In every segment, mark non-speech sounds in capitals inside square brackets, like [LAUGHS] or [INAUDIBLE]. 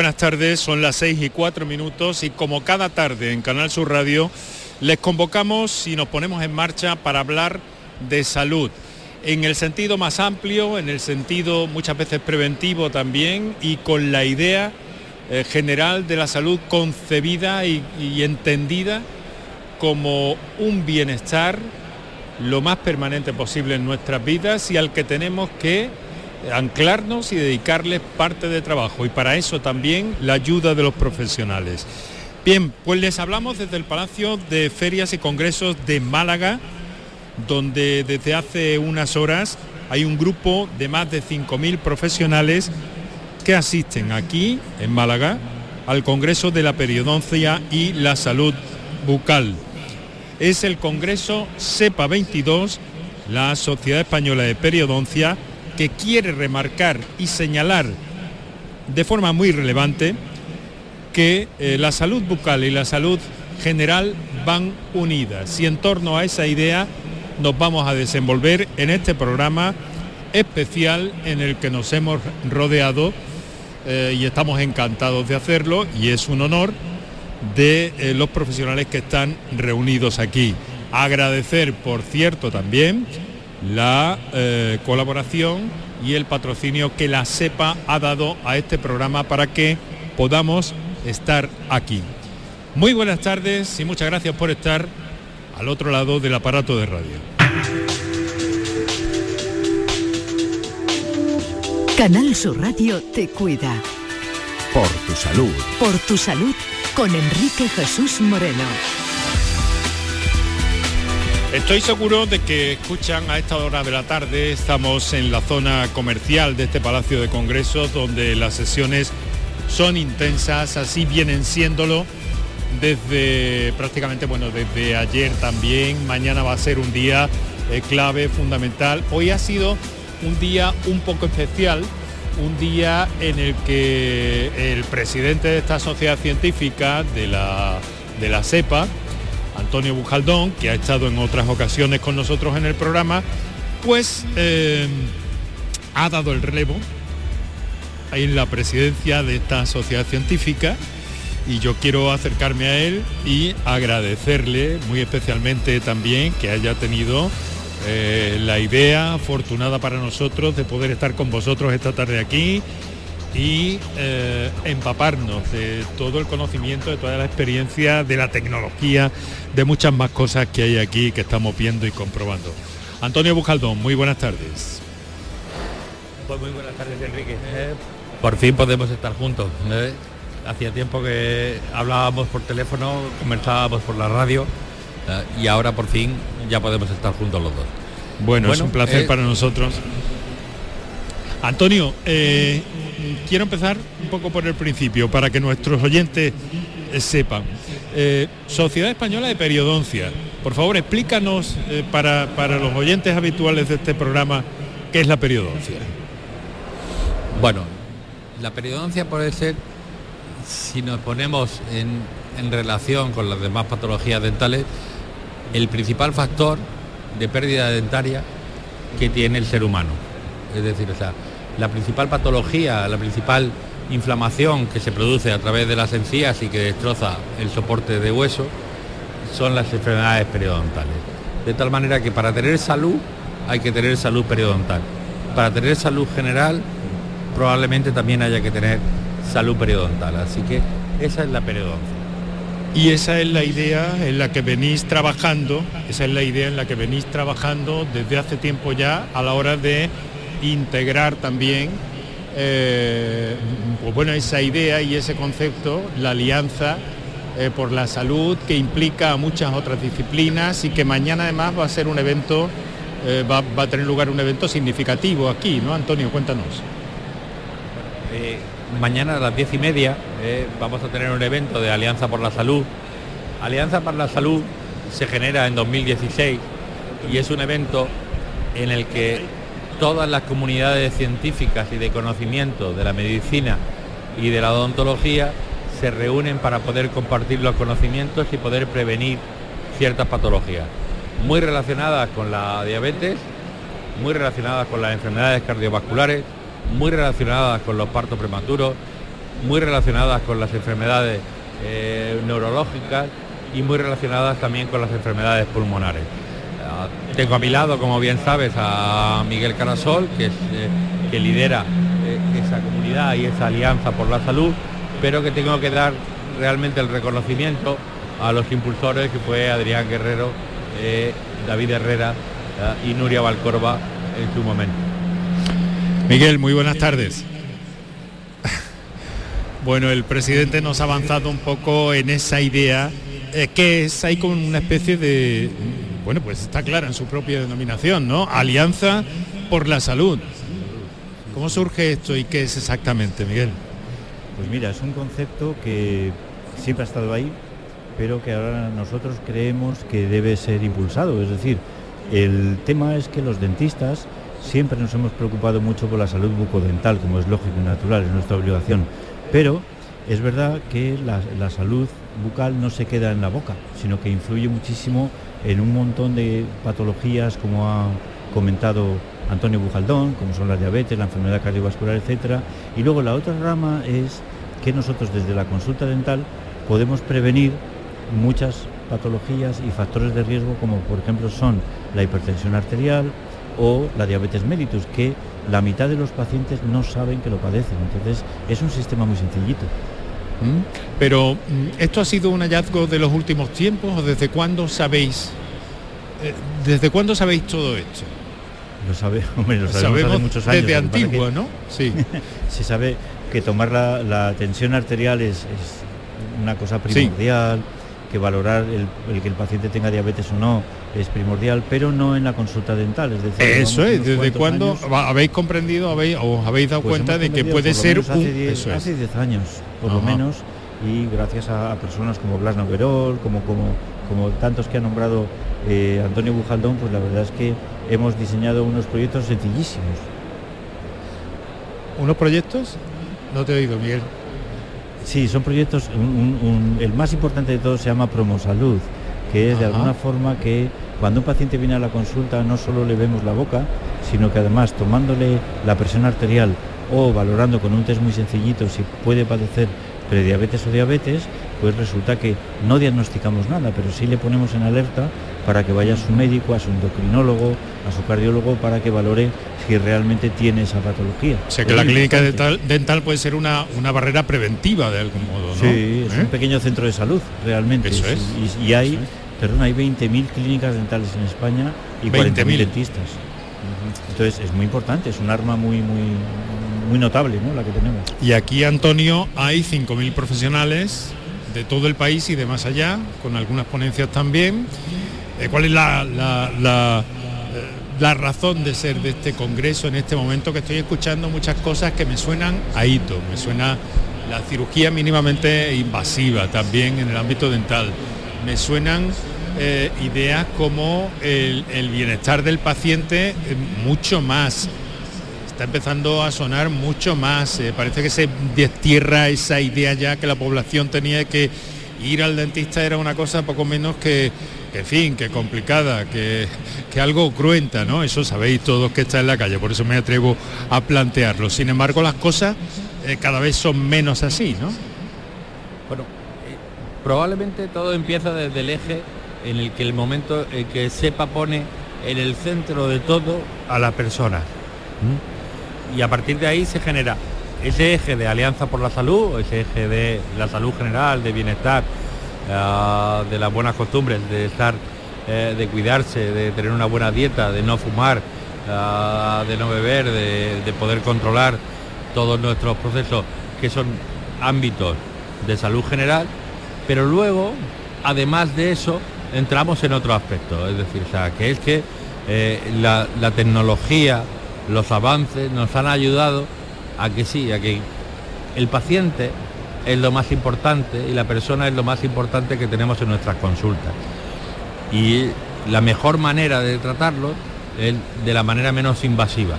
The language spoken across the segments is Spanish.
Buenas tardes, son las 6 y 4 minutos y como cada tarde en Canal Sur Radio les convocamos y nos ponemos en marcha para hablar de salud. En el sentido más amplio, en el sentido muchas veces preventivo también y con la idea eh, general de la salud concebida y, y entendida como un bienestar lo más permanente posible en nuestras vidas y al que tenemos que anclarnos y dedicarles parte de trabajo y para eso también la ayuda de los profesionales. Bien, pues les hablamos desde el Palacio de Ferias y Congresos de Málaga, donde desde hace unas horas hay un grupo de más de 5.000 profesionales que asisten aquí en Málaga al Congreso de la Periodoncia y la Salud Bucal. Es el Congreso SEPA 22, la Sociedad Española de Periodoncia, que quiere remarcar y señalar de forma muy relevante que eh, la salud bucal y la salud general van unidas y en torno a esa idea nos vamos a desenvolver en este programa especial en el que nos hemos rodeado eh, y estamos encantados de hacerlo y es un honor de eh, los profesionales que están reunidos aquí. Agradecer, por cierto, también la eh, colaboración y el patrocinio que la SEPA ha dado a este programa para que podamos estar aquí. Muy buenas tardes y muchas gracias por estar al otro lado del aparato de radio. Canal Sur Radio te cuida. Por tu salud. Por tu salud con Enrique Jesús Moreno. Estoy seguro de que escuchan a esta hora de la tarde, estamos en la zona comercial de este Palacio de Congresos donde las sesiones son intensas, así vienen siéndolo desde prácticamente, bueno, desde ayer también, mañana va a ser un día eh, clave, fundamental. Hoy ha sido un día un poco especial, un día en el que el presidente de esta sociedad científica, de la, de la CEPA, Antonio Bujaldón, que ha estado en otras ocasiones con nosotros en el programa, pues eh, ha dado el relevo en la presidencia de esta sociedad científica y yo quiero acercarme a él y agradecerle muy especialmente también que haya tenido eh, la idea afortunada para nosotros de poder estar con vosotros esta tarde aquí y eh, empaparnos de todo el conocimiento, de toda la experiencia, de la tecnología, de muchas más cosas que hay aquí que estamos viendo y comprobando. Antonio Bujaldón, muy buenas tardes. Pues muy buenas tardes, Enrique. Eh, por fin podemos estar juntos. ¿eh? Hacía tiempo que hablábamos por teléfono, conversábamos por la radio y ahora por fin ya podemos estar juntos los dos. Bueno, es un placer para nosotros. Antonio, quiero empezar un poco por el principio para que nuestros oyentes eh, sepan. Eh, Sociedad Española de Periodoncia, por favor explícanos eh, para, los oyentes habituales de este programa qué es la periodoncia. Bueno, la periodoncia puede ser, si nos ponemos en, en relación con las demás patologías dentales, el principal factor de pérdida dentaria que tiene el ser humano. Es decir, o sea, la principal patología, la principal inflamación que se produce a través de las encías y que destroza el soporte de hueso son las enfermedades periodontales. De tal manera que para tener salud hay que tener salud periodontal. Para tener salud general probablemente también haya que tener salud periodontal. Así que esa es la periodoncia. Y esa es la idea en la que venís trabajando, esa es la idea en la que venís trabajando desde hace tiempo ya a la hora de integrar también eh, pues bueno, esa idea y ese concepto, la alianza eh, por la salud que implica a muchas otras disciplinas y que mañana además va a ser un evento, eh, va, a tener lugar un evento significativo aquí, ¿no? Antonio, cuéntanos. mañana a las diez y media vamos a tener un evento de Alianza por la Salud. Alianza por la Salud se genera en 2016 y es un evento en el que todas las comunidades científicas y de conocimiento de la medicina y de la odontología se reúnen para poder compartir los conocimientos y poder prevenir ciertas patologías, muy relacionadas con la diabetes, muy relacionadas con las enfermedades cardiovasculares, muy relacionadas con los partos prematuros, muy relacionadas con las enfermedades eh, neurológicas y muy relacionadas también con las enfermedades pulmonares. Ah, tengo a mi lado, como bien sabes, a Miguel Carasol, que, es, eh, que lidera eh, esa comunidad y esa alianza por la salud, pero que tengo que dar realmente el reconocimiento a los impulsores que fue Adrián Guerrero, David Herrera y Nuria Valcorba en su momento. Miguel, muy buenas tardes. Bueno, el presidente nos ha avanzado un poco en esa idea, eh, que es ahí con una especie de, bueno, pues está clara en su propia denominación, ¿no? Alianza por la salud. ¿Cómo surge esto y qué es exactamente, Miguel? Pues mira, es un concepto que siempre ha estado ahí, pero que ahora nosotros creemos que debe ser impulsado. Es decir, el tema es que los dentistas siempre nos hemos preocupado mucho por la salud bucodental, como es lógico y natural, es nuestra obligación pero es verdad que la, salud bucal no se queda en la boca, sino que influye muchísimo en un montón de patologías, como ha comentado Antonio Bujaldón, como son la diabetes, la enfermedad cardiovascular, etc. Y luego la otra rama es que nosotros desde la consulta dental podemos prevenir muchas patologías y factores de riesgo como por ejemplo son la hipertensión arterial o la diabetes mellitus, que la mitad de los pacientes no saben que lo padecen. Entonces es un sistema muy sencillito. ¿Mm? Pero mm, esto ha sido un hallazgo de los últimos tiempos o desde cuándo sabéis eh, desde cuándo sabéis todo esto? Lo sabe, [LAUGHS] hombre, lo sabemos, muchos años. Desde antiguo, ¿no? Sí. [LAUGHS] se sabe que tomar la, tensión arterial es, una cosa primordial, que valorar el, que el paciente tenga diabetes o no es primordial, pero no en la consulta dental. Es decir, eso es, ¿desde cuándo habéis comprendido habéis, o habéis dado pues cuenta de que puede ser un... Hace 10 años, por lo menos, y gracias a, personas como Blas Noguerol, como, como, como tantos que ha nombrado eh, Antonio Bujaldón, pues la verdad es que hemos diseñado unos proyectos sencillísimos. ¿Unos proyectos? No te he oído, Miguel. Sí, son proyectos, el más importante de todos se llama Promosalud, que es de alguna forma que cuando un paciente viene a la consulta no solo le vemos la boca, sino que además tomándole la presión arterial o valorando con un test muy sencillito si puede padecer prediabetes o diabetes, pues resulta que no diagnosticamos nada, pero sí le ponemos en alerta para que vaya a su médico, a su endocrinólogo, a su cardiólogo, para que valore si realmente tiene esa patología. O sea que la clínica dental, puede ser una, una, barrera preventiva de algún modo, ¿no? Sí, es un ¿Eh? pequeño centro de salud, realmente. Eso es. Y, hay, perdón, hay 20.000 clínicas dentales en España y 40.000 dentistas. Entonces es muy importante, es un arma muy, muy, muy notable ¿no? la que tenemos. Y aquí, Antonio, hay 5.000 profesionales de todo el país y de más allá, con algunas ponencias también. Eh, ¿Cuál es la, eh, la, razón de ser de este congreso en este momento que estoy escuchando muchas cosas que me suenan a hito? Me suena la cirugía mínimamente invasiva también en el ámbito dental. Me suenan eh, ideas como el, el, bienestar del paciente mucho más. Está empezando a sonar mucho más. parece que se destierra esa idea ya que la población tenía de que ir al dentista era una cosa poco menos que que fin, que complicada, que, algo cruenta, ¿no? Eso sabéis todos que está en la calle, por eso me atrevo a plantearlo. Sin embargo, las cosas eh, cada vez son menos así, ¿no? Bueno, eh, probablemente todo empieza desde el eje en el que el momento en que SEPA pone en el centro de todo a la persona. Y a partir de ahí se genera ese eje de alianza por la salud, ese eje de la salud general, de bienestar, eh, de las buenas costumbres, de estar, eh, de cuidarse, de tener una buena dieta, de no fumar, eh, de no beber, de, poder controlar todos nuestros procesos, que son ámbitos de salud general, pero luego, además de eso, entramos en otro aspecto, es decir, que es que la, la, tecnología, los avances nos han ayudado a que sí, a que el paciente es lo más importante y la persona es lo más importante que tenemos en nuestras consultas. Y la mejor manera de tratarlo es de la manera menos invasiva,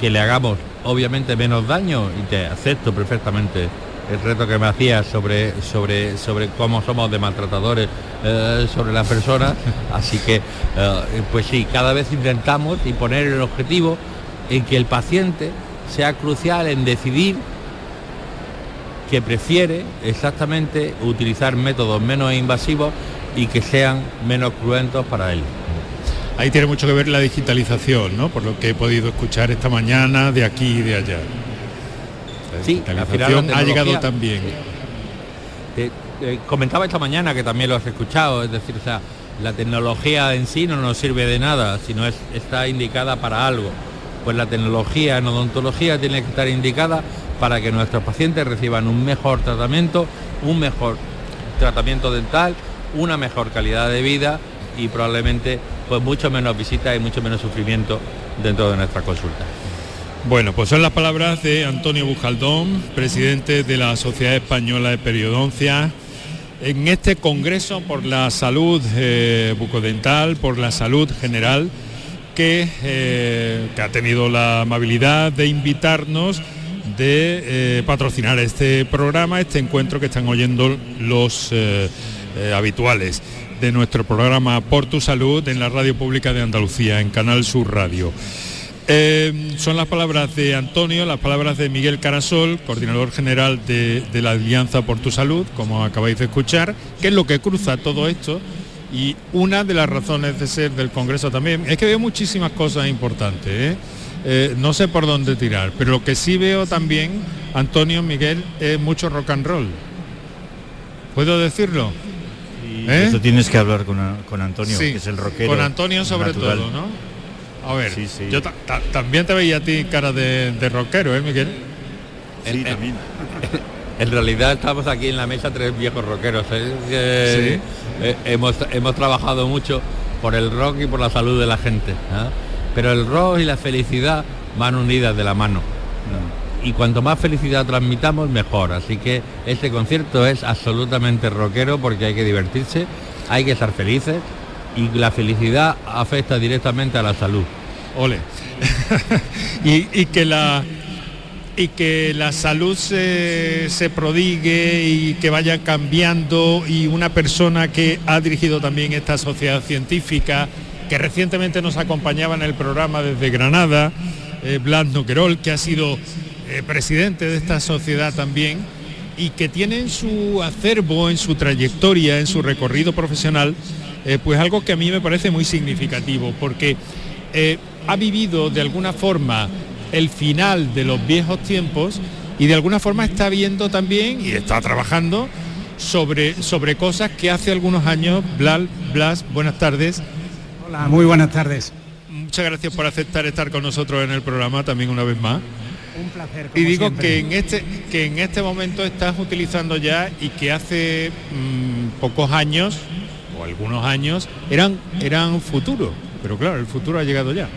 que le hagamos obviamente menos daño y te acepto perfectamente el reto que me hacías sobre, sobre, sobre cómo somos de maltratadores eh, sobre las personas. Así que, eh, pues sí, cada vez intentamos y poner el objetivo en que el paciente sea crucial en decidir que prefiere exactamente utilizar métodos menos invasivos y que sean menos cruentos para él. Ahí tiene mucho que ver la digitalización, ¿no? Por lo que he podido escuchar esta mañana de aquí y de allá. La Sí, digitalización ha llegado también. Te- te comentaba esta mañana que también lo has escuchado, es decir, o sea, la tecnología en sí no nos sirve de nada, sino es, está indicada para algo. Pues la tecnología en odontología tiene que estar indicada para que nuestros pacientes reciban un mejor tratamiento, un mejor tratamiento dental, una mejor calidad de vida y probablemente pues mucho menos visitas y mucho menos sufrimiento dentro de nuestra consulta. Bueno, pues son las palabras de Antonio Bujaldón, presidente de la Sociedad Española de Periodoncia, en este Congreso por la Salud eh, Bucodental, por la Salud General, que, eh, que ha tenido la amabilidad de invitarnos, de eh, patrocinar este programa, este encuentro que están oyendo los habituales de nuestro programa Por tu Salud en la Radio Pública de Andalucía, en Canal Sur Radio. Eh, son las palabras de Antonio, las palabras de Miguel Carasol, coordinador general de, de la Alianza por tu Salud, como acabáis de escuchar, que es lo que cruza todo esto. Y una de las razones de ser del Congreso también es que veo muchísimas cosas importantes. ¿eh? Eh, no sé por dónde tirar, pero lo que sí veo también, Antonio, Miguel, es mucho rock and roll. ¿Puedo decirlo? Y ¿Eh? Eso tienes que hablar con, con Antonio, Sí, que es el rockero. Con Antonio sobre natural. todo, ¿no? A ver, Sí, sí. yo ta- ta- también te veía a ti cara de, de rockero, ¿eh, Miguel? Sí, Eh, eh, también. [LAUGHS] En realidad estamos aquí en la mesa tres viejos rockeros. ¿eh? Que, eh, hemos, hemos trabajado mucho por el rock y por la salud de la gente. ¿ah? Pero el rock y la felicidad van unidas de la mano. Y cuanto más felicidad transmitamos, mejor. Así que este concierto es absolutamente rockero porque hay que divertirse, hay que estar felices y la felicidad afecta directamente a la salud. Ole. [LAUGHS] y, y que la y que la salud se, se prodigue y que vaya cambiando y una persona que ha dirigido también esta sociedad científica que recientemente nos acompañaba en el programa desde Granada, eh, Blas Noquerol, que ha sido eh, presidente de esta sociedad también y que tiene en su acervo, en su trayectoria, en su recorrido profesional, eh, pues algo que a mí me parece muy significativo, porque eh, ha vivido de alguna forma el final de los viejos tiempos y de alguna forma está viendo también y está trabajando sobre, sobre cosas que hace algunos años, Blas, Blas, buenas tardes, Hola, muy buenas tardes. muchas gracias por aceptar estar con nosotros en el programa también una vez más. Un placer. Y digo siempre. que en este que en este momento estás utilizando ya y que hace mm, pocos años algunos años eran eran futuro, pero claro, el futuro ha llegado ya.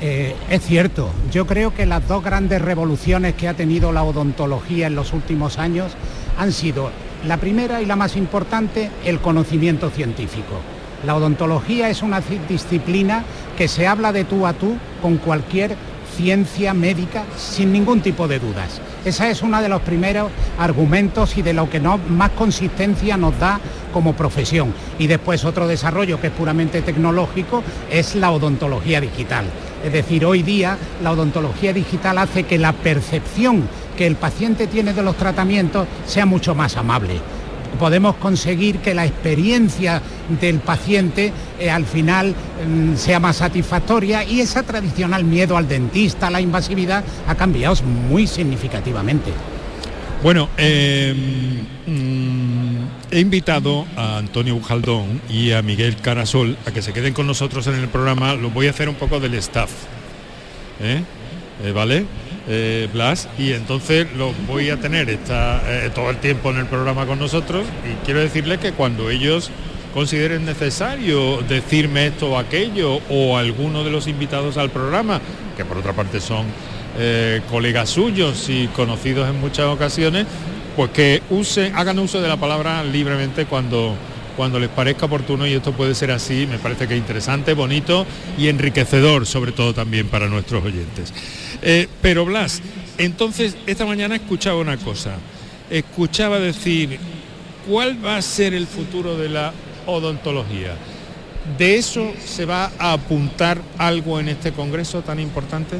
Eh, es cierto, yo creo que las dos grandes revoluciones que ha tenido la odontología en los últimos años han sido la primera y la más importante, el conocimiento científico. La odontología es una ci- disciplina que se habla de tú a tú con cualquier ciencia médica sin ningún tipo de dudas. Esa es uno de los primeros argumentos y de lo que no, más consistencia nos da como profesión. Y después otro desarrollo que es puramente tecnológico es la odontología digital. Es decir, hoy día la odontología digital hace que la percepción que el paciente tiene de los tratamientos sea mucho más amable podemos conseguir que la experiencia del paciente eh, al final mm, sea más satisfactoria y ese tradicional miedo al dentista, la invasividad, ha cambiado muy significativamente. Bueno, eh, mm, he invitado a Antonio Bujaldón y a Miguel Carasol a que se queden con nosotros en el programa. Lo voy a hacer un poco del staff. ¿eh? Eh, ¿Vale? Eh, Blas, y entonces lo voy a tener esta, eh, todo el tiempo en el programa con nosotros y quiero decirles que cuando ellos consideren necesario decirme esto o aquello o alguno de los invitados al programa, que por otra parte son eh, colegas suyos y conocidos en muchas ocasiones, pues que usen, hagan uso de la palabra libremente cuando, cuando les parezca oportuno y esto puede ser así, me parece que interesante, bonito y enriquecedor sobre todo también para nuestros oyentes. Eh, pero Blas, entonces esta mañana escuchaba una cosa, escuchaba decir, ¿cuál va a ser el futuro de la odontología? ¿De eso se va a apuntar algo en este congreso tan importante?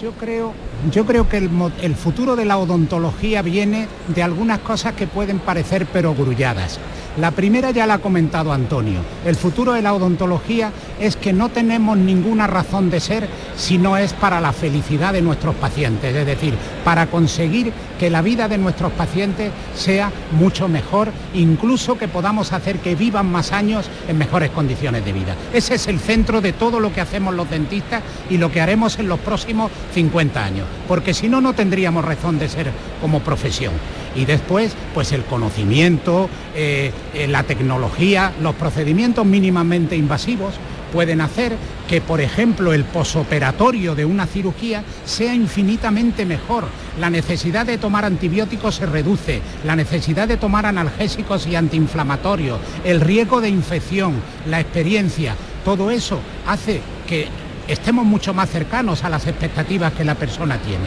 Yo creo, yo creo que el, futuro de la odontología viene de algunas cosas que pueden parecer perogrulladas. La primera ya la ha comentado Antonio. El futuro de la odontología es que no tenemos ninguna razón de ser si no es para la felicidad de nuestros pacientes, es decir, para conseguir que la vida de nuestros pacientes sea mucho mejor, incluso que podamos hacer que vivan más años en mejores condiciones de vida. Ese es el centro de todo lo que hacemos los dentistas y lo que haremos en los próximos 50 años, porque si no, no tendríamos razón de ser como profesión. Y después, pues el conocimiento, eh, eh, la tecnología, los procedimientos mínimamente invasivos, pueden hacer que, por ejemplo, el posoperatorio de una cirugía sea infinitamente mejor. La necesidad de tomar antibióticos se reduce, la necesidad de tomar analgésicos y antiinflamatorios, el riesgo de infección, la experiencia, todo eso hace que estemos mucho más cercanos a las expectativas que la persona tiene.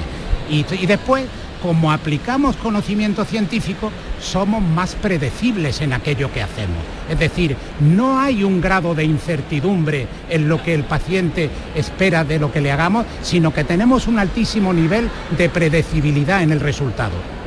Y, después como aplicamos conocimiento científico, somos más predecibles en aquello que hacemos. Es decir, no hay un grado de incertidumbre en lo que el paciente espera de lo que le hagamos, sino que tenemos un altísimo nivel de predecibilidad en el resultado.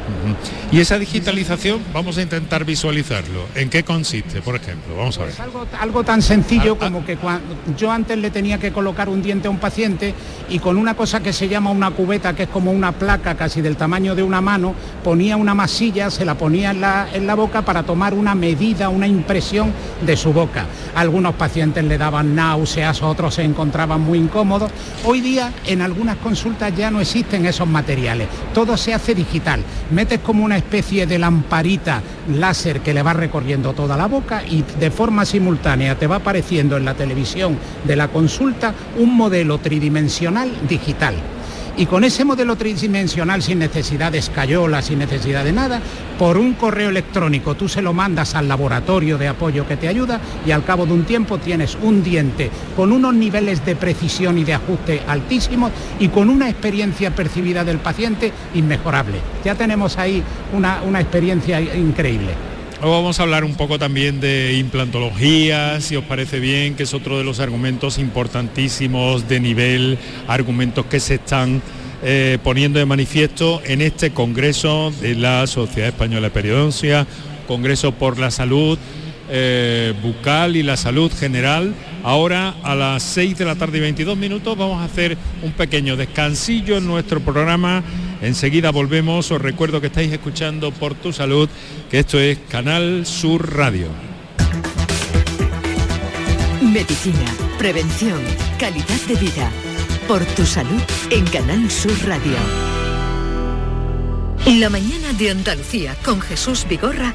Y esa digitalización, vamos a intentar visualizarlo. ¿En qué consiste, por ejemplo? Vamos a ver. algo, algo, tan sencillo ah, ah. como que cuando, yo antes le tenía que colocar un diente a un paciente y con una cosa que se llama una cubeta, que es como una placa casi del tamaño de una mano, ponía una masilla, se la ponía en la, en la boca para tomar una medida, una impresión de su boca. Algunos pacientes le daban náuseas, otros se encontraban muy incómodos. Hoy día en algunas consultas ya no existen esos materiales, todo se hace digital metes como una especie de lamparita láser que le va recorriendo toda la boca y de forma simultánea te va apareciendo en la televisión de la consulta un modelo tridimensional digital y con ese modelo tridimensional sin necesidad de escayola, sin necesidad de nada, por un correo electrónico tú se lo mandas al laboratorio de apoyo que te ayuda y al cabo de un tiempo tienes un diente con unos niveles de precisión y de ajuste altísimos y con una experiencia percibida del paciente inmejorable. Ya tenemos ahí una, una experiencia increíble. Luego vamos a hablar un poco también de implantología, si os parece bien, que es otro de los argumentos importantísimos de nivel, argumentos que se están eh, poniendo de manifiesto en este Congreso de la Sociedad Española de Periodoncia, Congreso por la Salud eh, Bucal y la Salud General. Ahora a las 6 de la tarde y 22 minutos vamos a hacer un pequeño descansillo en nuestro programa Enseguida volvemos, os recuerdo que estáis escuchando por tu salud, que esto es Canal Sur Radio. Medicina, prevención, calidad de vida. Por tu salud en Canal Sur Radio. La mañana de Andalucía con Jesús Vigorra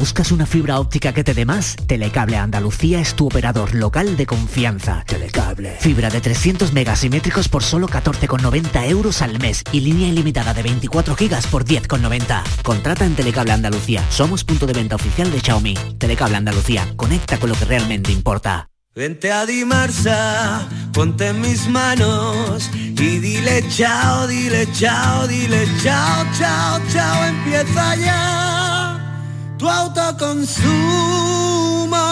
¿Buscas una fibra óptica que te dé más? Telecable Andalucía es tu operador local de confianza. Telecable. Fibra de 300 megasimétricos por solo 14,90 euros al mes y línea ilimitada de 24 gigas por 10,90. Contrata en Telecable Andalucía. Somos punto de venta oficial de Xiaomi. Telecable Andalucía. Conecta con lo que realmente importa. Vente a Dimarsa, ponte en mis manos y dile chao, dile chao, dile chao, chao, chao, empieza ya tu autoconsumo,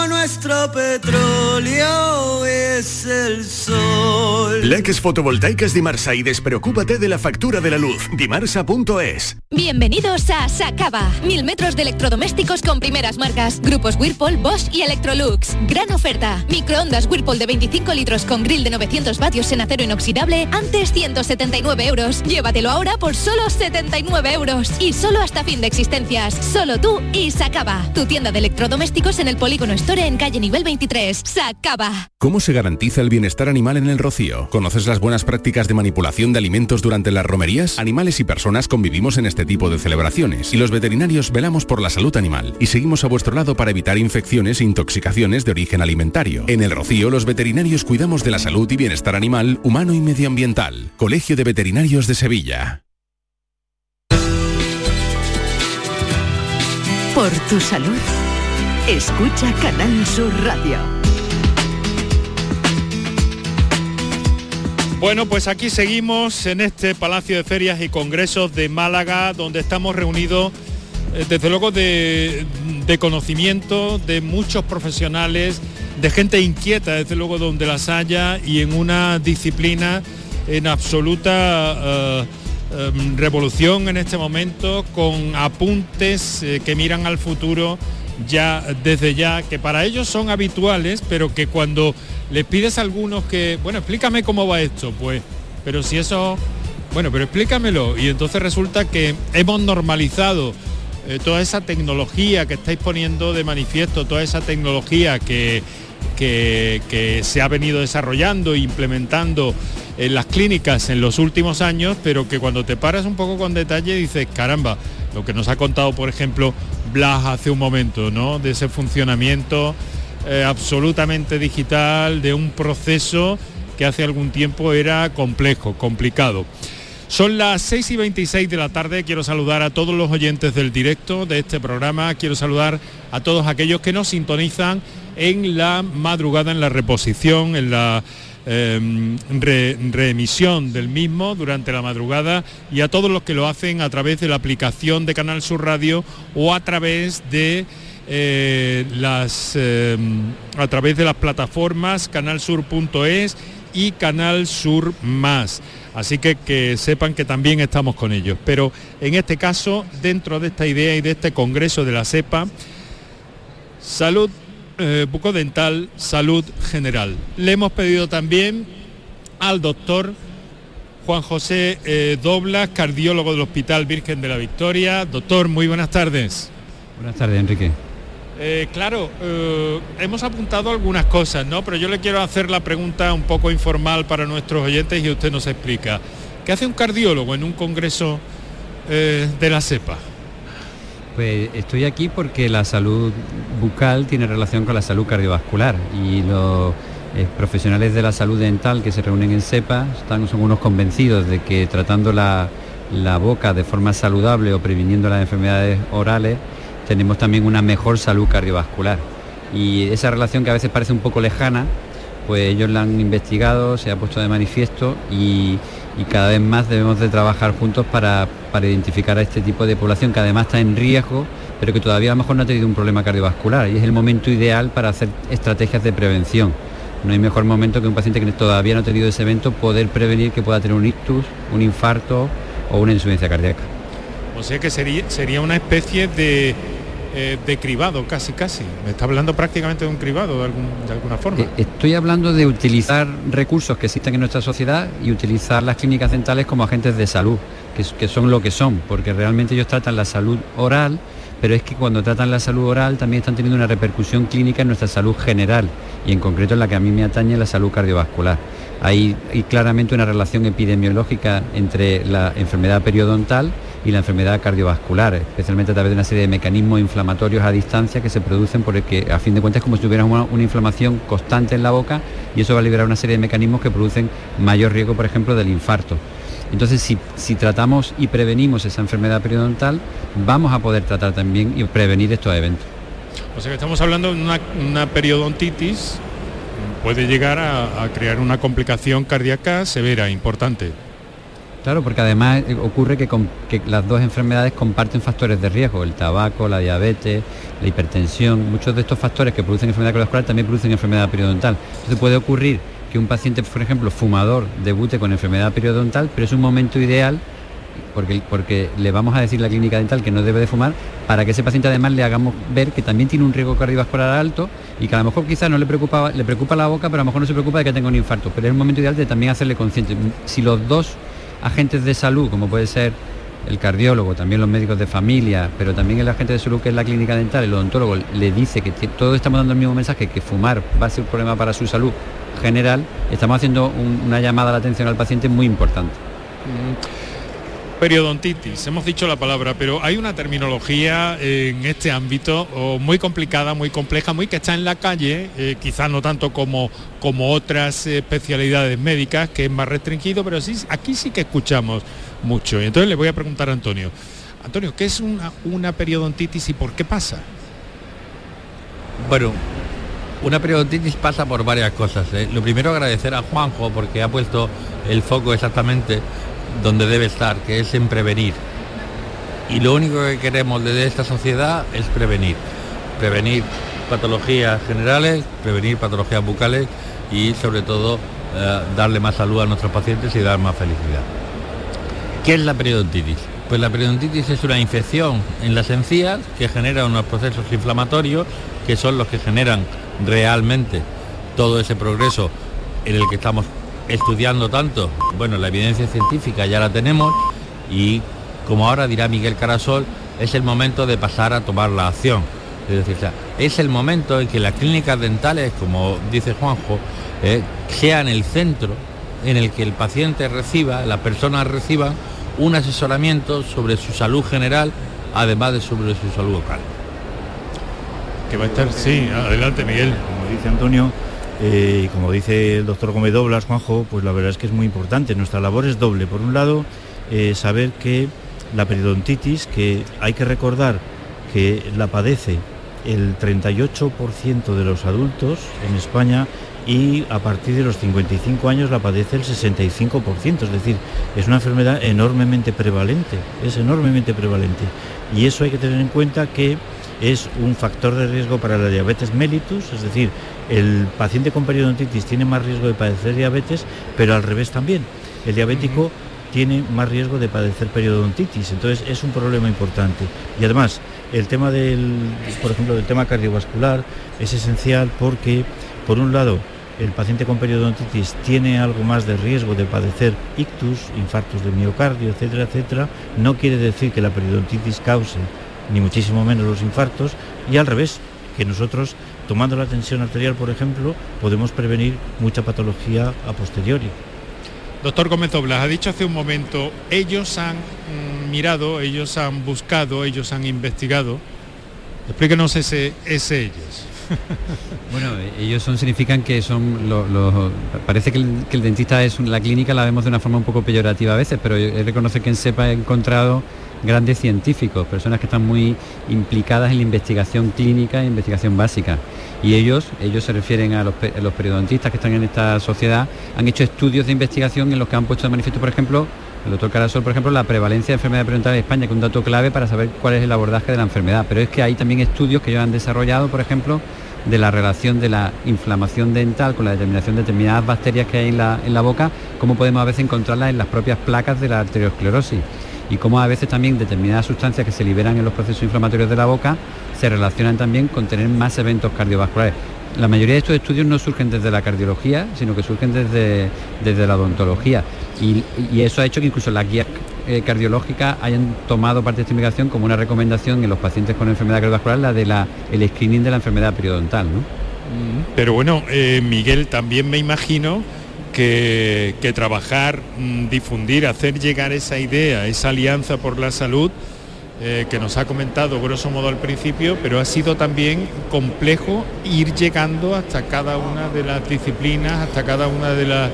nuestro petróleo es el sol. Leques fotovoltaicas Dimarsa y despreocúpate de la factura de la luz. Dimarsa.es. Bienvenidos a Sacaba. Mil metros de electrodomésticos con primeras marcas. Grupos Whirlpool, Bosch y Electrolux. Gran oferta. Microondas Whirlpool de 25 litros con grill de 900 vatios en acero inoxidable. Antes 179 euros. Llévatelo ahora por solo 79 euros. Y solo hasta fin de existencias. Solo tú y Sacaba, tu tienda de electrodomésticos en el Polígono Store en calle nivel 23. Sacaba. ¿Cómo se garantiza el bienestar animal en el rocío? ¿Conoces las buenas prácticas de manipulación de alimentos durante las romerías? Animales y personas convivimos en este tipo de celebraciones y los veterinarios velamos por la salud animal y seguimos a vuestro lado para evitar infecciones e intoxicaciones de origen alimentario. En el rocío los veterinarios cuidamos de la salud y bienestar animal, humano y medioambiental. Colegio de Veterinarios de Sevilla. Por tu salud Escucha Canal Sur Radio. Bueno, pues aquí seguimos en este Palacio de Ferias y Congresos de Málaga, donde estamos reunidos, eh, desde luego, de, conocimiento de muchos profesionales, de gente inquieta, desde luego, donde las haya, y en una disciplina en absoluta eh, em, revolución en este momento, con apuntes eh, que miran al futuro ya desde ya, que para ellos son habituales, pero que cuando les pides a algunos que, bueno, explícame cómo va esto, pues, pero si eso, bueno, pero explícamelo. Y entonces resulta que hemos normalizado eh, toda esa tecnología que estáis poniendo de manifiesto, toda esa tecnología que, que, que se ha venido desarrollando e implementando en las clínicas en los últimos años, pero que cuando te paras un poco con detalle dices, caramba, lo que nos ha contado, por ejemplo, Blas hace un momento, ¿no? De ese funcionamiento eh, absolutamente digital, de un proceso que hace algún tiempo era complejo, complicado. Son las 6 y 26 de la tarde, quiero saludar a todos los oyentes del directo de este programa, quiero saludar a todos aquellos que nos sintonizan en la madrugada, en la reposición, en la Em, reemisión del mismo durante la madrugada y a todos los que lo hacen a través de la aplicación de Canal Sur Radio o a través de eh, las em, a través de las plataformas canalsur.es y Canal Sur Más. Así que que sepan que también estamos con ellos. Pero en este caso, dentro de esta idea y de este congreso de la CEPA, salud eh, bucodental, salud general. Le hemos pedido también al doctor Juan José eh, Doblas, cardiólogo del Hospital Virgen de la Victoria. Doctor, muy buenas tardes. Buenas tardes, Enrique. Eh, claro, hemos apuntado algunas cosas, ¿no? Pero yo le quiero hacer la pregunta un poco informal para nuestros oyentes y usted nos explica. ¿Qué hace un cardiólogo en un congreso de la CEPA? Pues estoy aquí porque la salud bucal tiene relación con la salud cardiovascular y los eh, profesionales de la salud dental que se reúnen en CEPA están, son unos convencidos de que tratando la, boca de forma saludable o previniendo las enfermedades orales, tenemos también una mejor salud cardiovascular. Y esa relación que a veces parece un poco lejana, pues ellos la han investigado, se ha puesto de manifiesto y, cada vez más debemos de trabajar juntos para, identificar a este tipo de población que además está en riesgo, pero que todavía a lo mejor no ha tenido un problema cardiovascular y es el momento ideal para hacer estrategias de prevención. No hay mejor momento que un paciente que todavía no ha tenido ese evento poder prevenir que pueda tener un ictus, un infarto o una insuficiencia cardíaca. O sea que sería, sería una especie de eh, de cribado, casi, casi. Me está hablando prácticamente de un cribado de, de alguna forma. Eh, estoy hablando de utilizar recursos que existen en nuestra sociedad y utilizar las clínicas dentales como agentes de salud, que, que son lo que son, porque realmente ellos tratan la salud oral, pero es que cuando tratan la salud oral también están teniendo una repercusión clínica en nuestra salud general y en concreto en la que a mí me atañe la salud cardiovascular. Hay, hay claramente una relación epidemiológica entre la enfermedad periodontal y la enfermedad cardiovascular, especialmente a través de una serie de mecanismos inflamatorios a distancia que se producen porque a fin de cuentas es como si tuviéramos una, inflamación constante en la boca y eso va a liberar una serie de mecanismos que producen mayor riesgo, por ejemplo, del infarto. Entonces, si, tratamos y prevenimos esa enfermedad periodontal, vamos a poder tratar también y prevenir estos eventos. O sea que estamos hablando de una, periodontitis, puede llegar a crear una complicación cardíaca severa, importante. Claro, porque además eh, ocurre que, las dos enfermedades comparten factores de riesgo, el tabaco, la diabetes, la hipertensión, muchos de estos factores que producen enfermedad cardiovascular también producen enfermedad periodontal. Entonces puede ocurrir que un paciente, por ejemplo, fumador, debute con enfermedad periodontal, pero es un momento ideal porque, porque le vamos a decir a la clínica dental que no debe de fumar para que ese paciente además le hagamos ver que también tiene un riesgo cardiovascular alto y que a lo mejor quizás no le preocupa, le preocupa la boca, pero a lo mejor no se preocupa de que tenga un infarto. Pero es un momento ideal de también hacerle consciente. Si los dos agentes de salud, como puede ser el cardiólogo, también los médicos de familia, pero también el agente de salud que es la clínica dental, el odontólogo, le dice que todos estamos dando el mismo mensaje, que fumar va a ser un problema para su salud general, estamos haciendo una llamada a la atención al paciente muy importante. Mm. Periodontitis, hemos dicho la palabra, pero hay una terminología en este ámbito muy complicada, muy compleja, muy que está en la calle, eh, quizás no tanto como, como otras especialidades médicas, que es más restringido, pero sí, aquí sí que escuchamos mucho. Y entonces le voy a preguntar a Antonio, Antonio, ¿qué es una, periodontitis y por qué pasa? Bueno, una periodontitis pasa por varias cosas. ¿eh? Lo primero agradecer a Juanjo porque ha puesto el foco exactamente donde debe estar, que es en prevenir. Y lo único que queremos desde esta sociedad es prevenir. Prevenir patologías generales, prevenir patologías bucales y sobre todo eh, darle más salud a nuestros pacientes y dar más felicidad. ¿Qué es la periodontitis? Pues la periodontitis es una infección en las encías que genera unos procesos inflamatorios que son los que generan realmente todo ese progreso en el que estamos estudiando tanto. Bueno, la evidencia científica ya la tenemos y como ahora dirá Miguel Carasol, es el momento de pasar a tomar la acción. Es decir, es el momento en que las clínicas dentales, como dice Juanjo, eh, sean el centro en el que el paciente reciba, las personas reciban un asesoramiento sobre su salud general, además de sobre su salud local. Que va a estar, sí, adelante Miguel. Como dice Antonio, eh, y como dice el doctor Gómez Doblas, Juanjo, pues la verdad es que es muy importante. Nuestra labor es doble. Por un lado, eh, saber que la periodontitis, que hay que recordar que la padece el 38% de los adultos en España y a partir de los 55 años la padece el 65%, es decir, es una enfermedad enormemente prevalente, es enormemente prevalente. Y eso hay que tener en cuenta que es un factor de riesgo para la diabetes mellitus, es decir, el paciente con periodontitis tiene más riesgo de padecer diabetes, pero al revés también. El diabético tiene más riesgo de padecer periodontitis, entonces es un problema importante. Y además, el tema del, por ejemplo, del tema cardiovascular es esencial porque, por un lado, el paciente con periodontitis tiene algo más de riesgo de padecer ictus, infartos de miocardio, etcétera, etcétera. No quiere decir que la periodontitis cause ni muchísimo menos los infartos, y al revés, que nosotros, tomando la tensión arterial, por ejemplo, podemos prevenir mucha patología a posteriori. Doctor Gómez Oblas, ha dicho hace un momento, ellos han mm, mirado, ellos han buscado, ellos han investigado. Explíquenos ese, ese ellos. [LAUGHS] Bueno, ellos son, significan que son los... parece que el, dentista es la clínica, la vemos de una forma un poco peyorativa a veces, pero él reconoce que en SEPA ha encontrado grandes científicos, personas que están muy implicadas en la investigación clínica e investigación básica. Y ellos, ellos se refieren a los, periodontistas que están en esta sociedad, han hecho estudios de investigación en los que han puesto de manifiesto, por ejemplo, el doctor Carasol, por ejemplo, la prevalencia de enfermedad periodontal en España, que es un dato clave para saber cuál es el abordaje de la enfermedad. Pero es que hay también estudios que ellos han desarrollado, por ejemplo, de la relación de la inflamación dental con la determinación de determinadas bacterias que hay en la, en la boca, cómo podemos a veces encontrarlas en las propias placas de la arteriosclerosis y cómo a veces también determinadas sustancias que se liberan en los procesos inflamatorios de la boca se relacionan también con tener más eventos cardiovasculares. La mayoría de estos estudios no surgen desde la cardiología, sino que surgen desde, desde la odontología. Y, eso ha hecho que incluso las guías eh, cardiológicas hayan tomado parte de esta investigación como una recomendación en los pacientes con enfermedad cardiovascular, la del el screening de la enfermedad periodontal. ¿no? Pero bueno, eh, Miguel, también me imagino que, trabajar, mm, difundir, hacer llegar esa idea, esa alianza por la salud, eh, que nos ha comentado grosso modo al principio, pero ha sido también complejo ir llegando hasta cada una de las disciplinas, hasta cada una de las,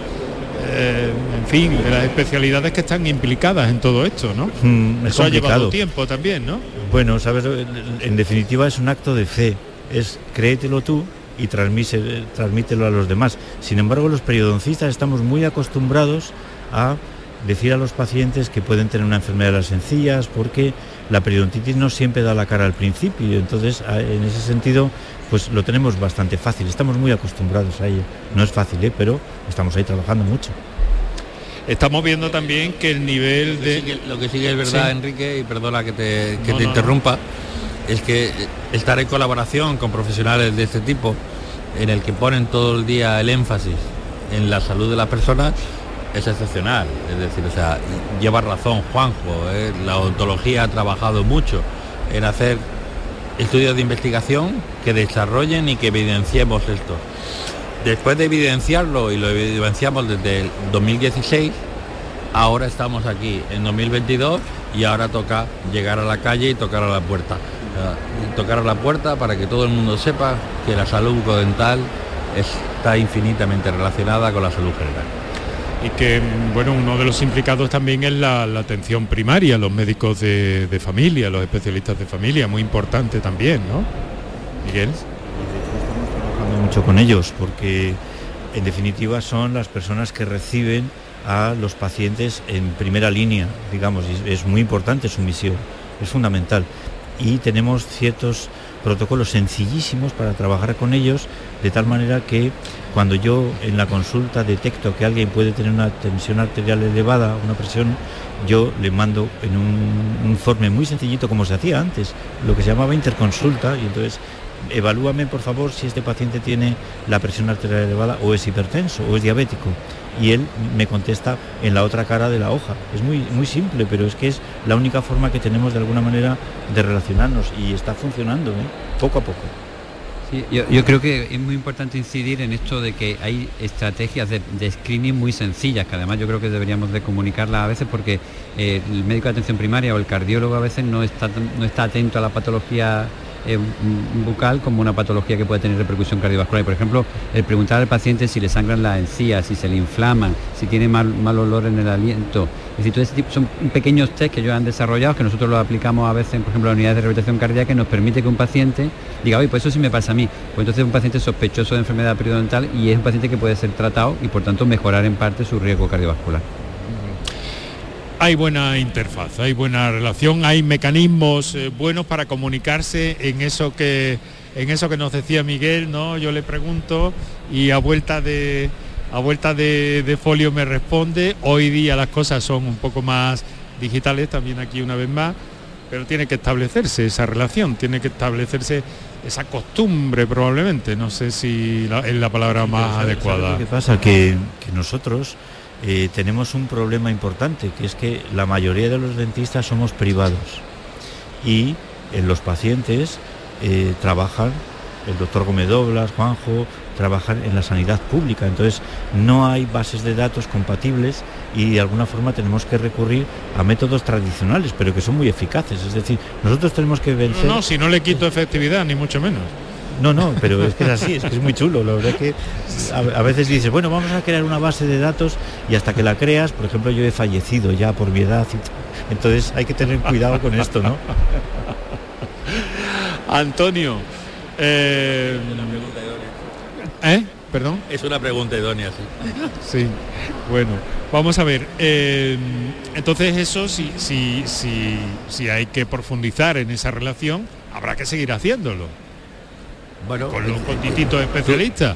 eh, en fin, de las especialidades que están implicadas en todo esto, ¿no? Mm, Eso ha llevado tiempo también, ¿no? Bueno, sabes, en definitiva es un acto de fe, es créetelo tú y transmítelo a los demás. Sin embargo, los periodoncistas estamos muy acostumbrados a decir a los pacientes que pueden tener una enfermedad de las encías porque la periodontitis no siempre da la cara al principio, entonces en ese sentido pues lo tenemos bastante fácil, estamos muy acostumbrados a ello. No es fácil, ¿eh? pero estamos ahí trabajando mucho. Estamos viendo también que el nivel de... Lo que sigue, es verdad, Enrique, y perdona que te, te interrumpa, es que estar en colaboración con profesionales de este tipo, en el que ponen todo el día el énfasis en la salud de las personas, es excepcional. Es decir, o sea, lleva razón Juanjo, ¿eh? la odontología ha trabajado mucho en hacer estudios de investigación que desarrollen y que evidenciemos esto. Después de evidenciarlo, y lo evidenciamos desde el 2016, ahora estamos aquí en 2022 y ahora toca llegar a la calle y tocar a la puerta tocar a la puerta para que todo el mundo sepa que la salud bucodental está infinitamente relacionada con la salud general. Y que, bueno, uno de los implicados también es la, atención primaria, los médicos de, familia, los especialistas de familia, muy importante también, ¿no? Miguel. mucho con ellos porque en definitiva son las personas que reciben a los pacientes en primera línea, digamos, y es muy importante su misión, es fundamental. Y tenemos ciertos protocolos sencillísimos para trabajar con ellos, de tal manera que cuando yo en la consulta detecto que alguien puede tener una tensión arterial elevada, una presión, yo le mando en un informe muy sencillito como se hacía antes, lo que se llamaba interconsulta, y entonces evalúame por favor si este paciente tiene la presión arterial elevada o es hipertenso o es diabético. Y él me contesta en la otra cara de la hoja. Es muy, muy simple, pero es que es la única forma que tenemos de alguna manera de relacionarnos y está funcionando ¿eh? poco a poco. yo, creo que es muy importante incidir en esto de que hay estrategias de, screening muy sencillas, que además yo creo que deberíamos de comunicarlas a veces porque eh, el médico de atención primaria o el cardiólogo a veces no está, no está atento a la patología eh, bucal como una patología que puede tener repercusión cardiovascular. por ejemplo, el preguntar al paciente si le sangran las encías, si se le inflaman, si tiene mal, mal olor en el aliento. Es decir, todo ese tipo, son pequeños test que ellos han desarrollado, que nosotros los aplicamos a veces, por ejemplo, en la unidad de rehabilitación cardíaca, que nos permite que un paciente diga, oye, pues eso sí me pasa a mí. Pues entonces es un paciente sospechoso de enfermedad periodontal y es un paciente que puede ser tratado y por tanto mejorar en parte su riesgo cardiovascular hay buena interfaz, hay buena relación, hay mecanismos eh, buenos para comunicarse en eso que en eso que nos decía Miguel, ¿no? Yo le pregunto y a vuelta de a vuelta de, folio me responde. Hoy día las cosas son un poco más digitales también aquí una vez más, pero tiene que establecerse esa relación, tiene que establecerse esa costumbre probablemente. No sé si es la palabra más adecuada. ¿Qué pasa? Que, que nosotros eh, tenemos un problema importante, que es que la mayoría de los dentistas somos privados. Y en los pacientes eh, trabajan, el doctor Gómez Doblas, Juanjo, trabajan en la sanidad pública, entonces no hay bases de datos compatibles y de alguna forma tenemos que recurrir a métodos tradicionales, pero que son muy eficaces, es decir, nosotros tenemos que vencer... No, si no le quito efectividad, ni mucho menos. No, no, pero es que es así, es que es muy chulo. La verdad que a, veces dices, bueno, vamos a crear una base de datos y hasta que la creas, por ejemplo, yo he fallecido ya por mi edad. entonces hay que tener cuidado con esto, ¿no? [LAUGHS] Antonio. Eh, ¿Eh? ¿Perdón? Es una pregunta idónea, sí. Sí, bueno, vamos a ver. Eh, entonces eso, si, si, si, si hay que profundizar en esa relación, habrá que seguir haciéndolo. Bueno, con los distintos especialistas.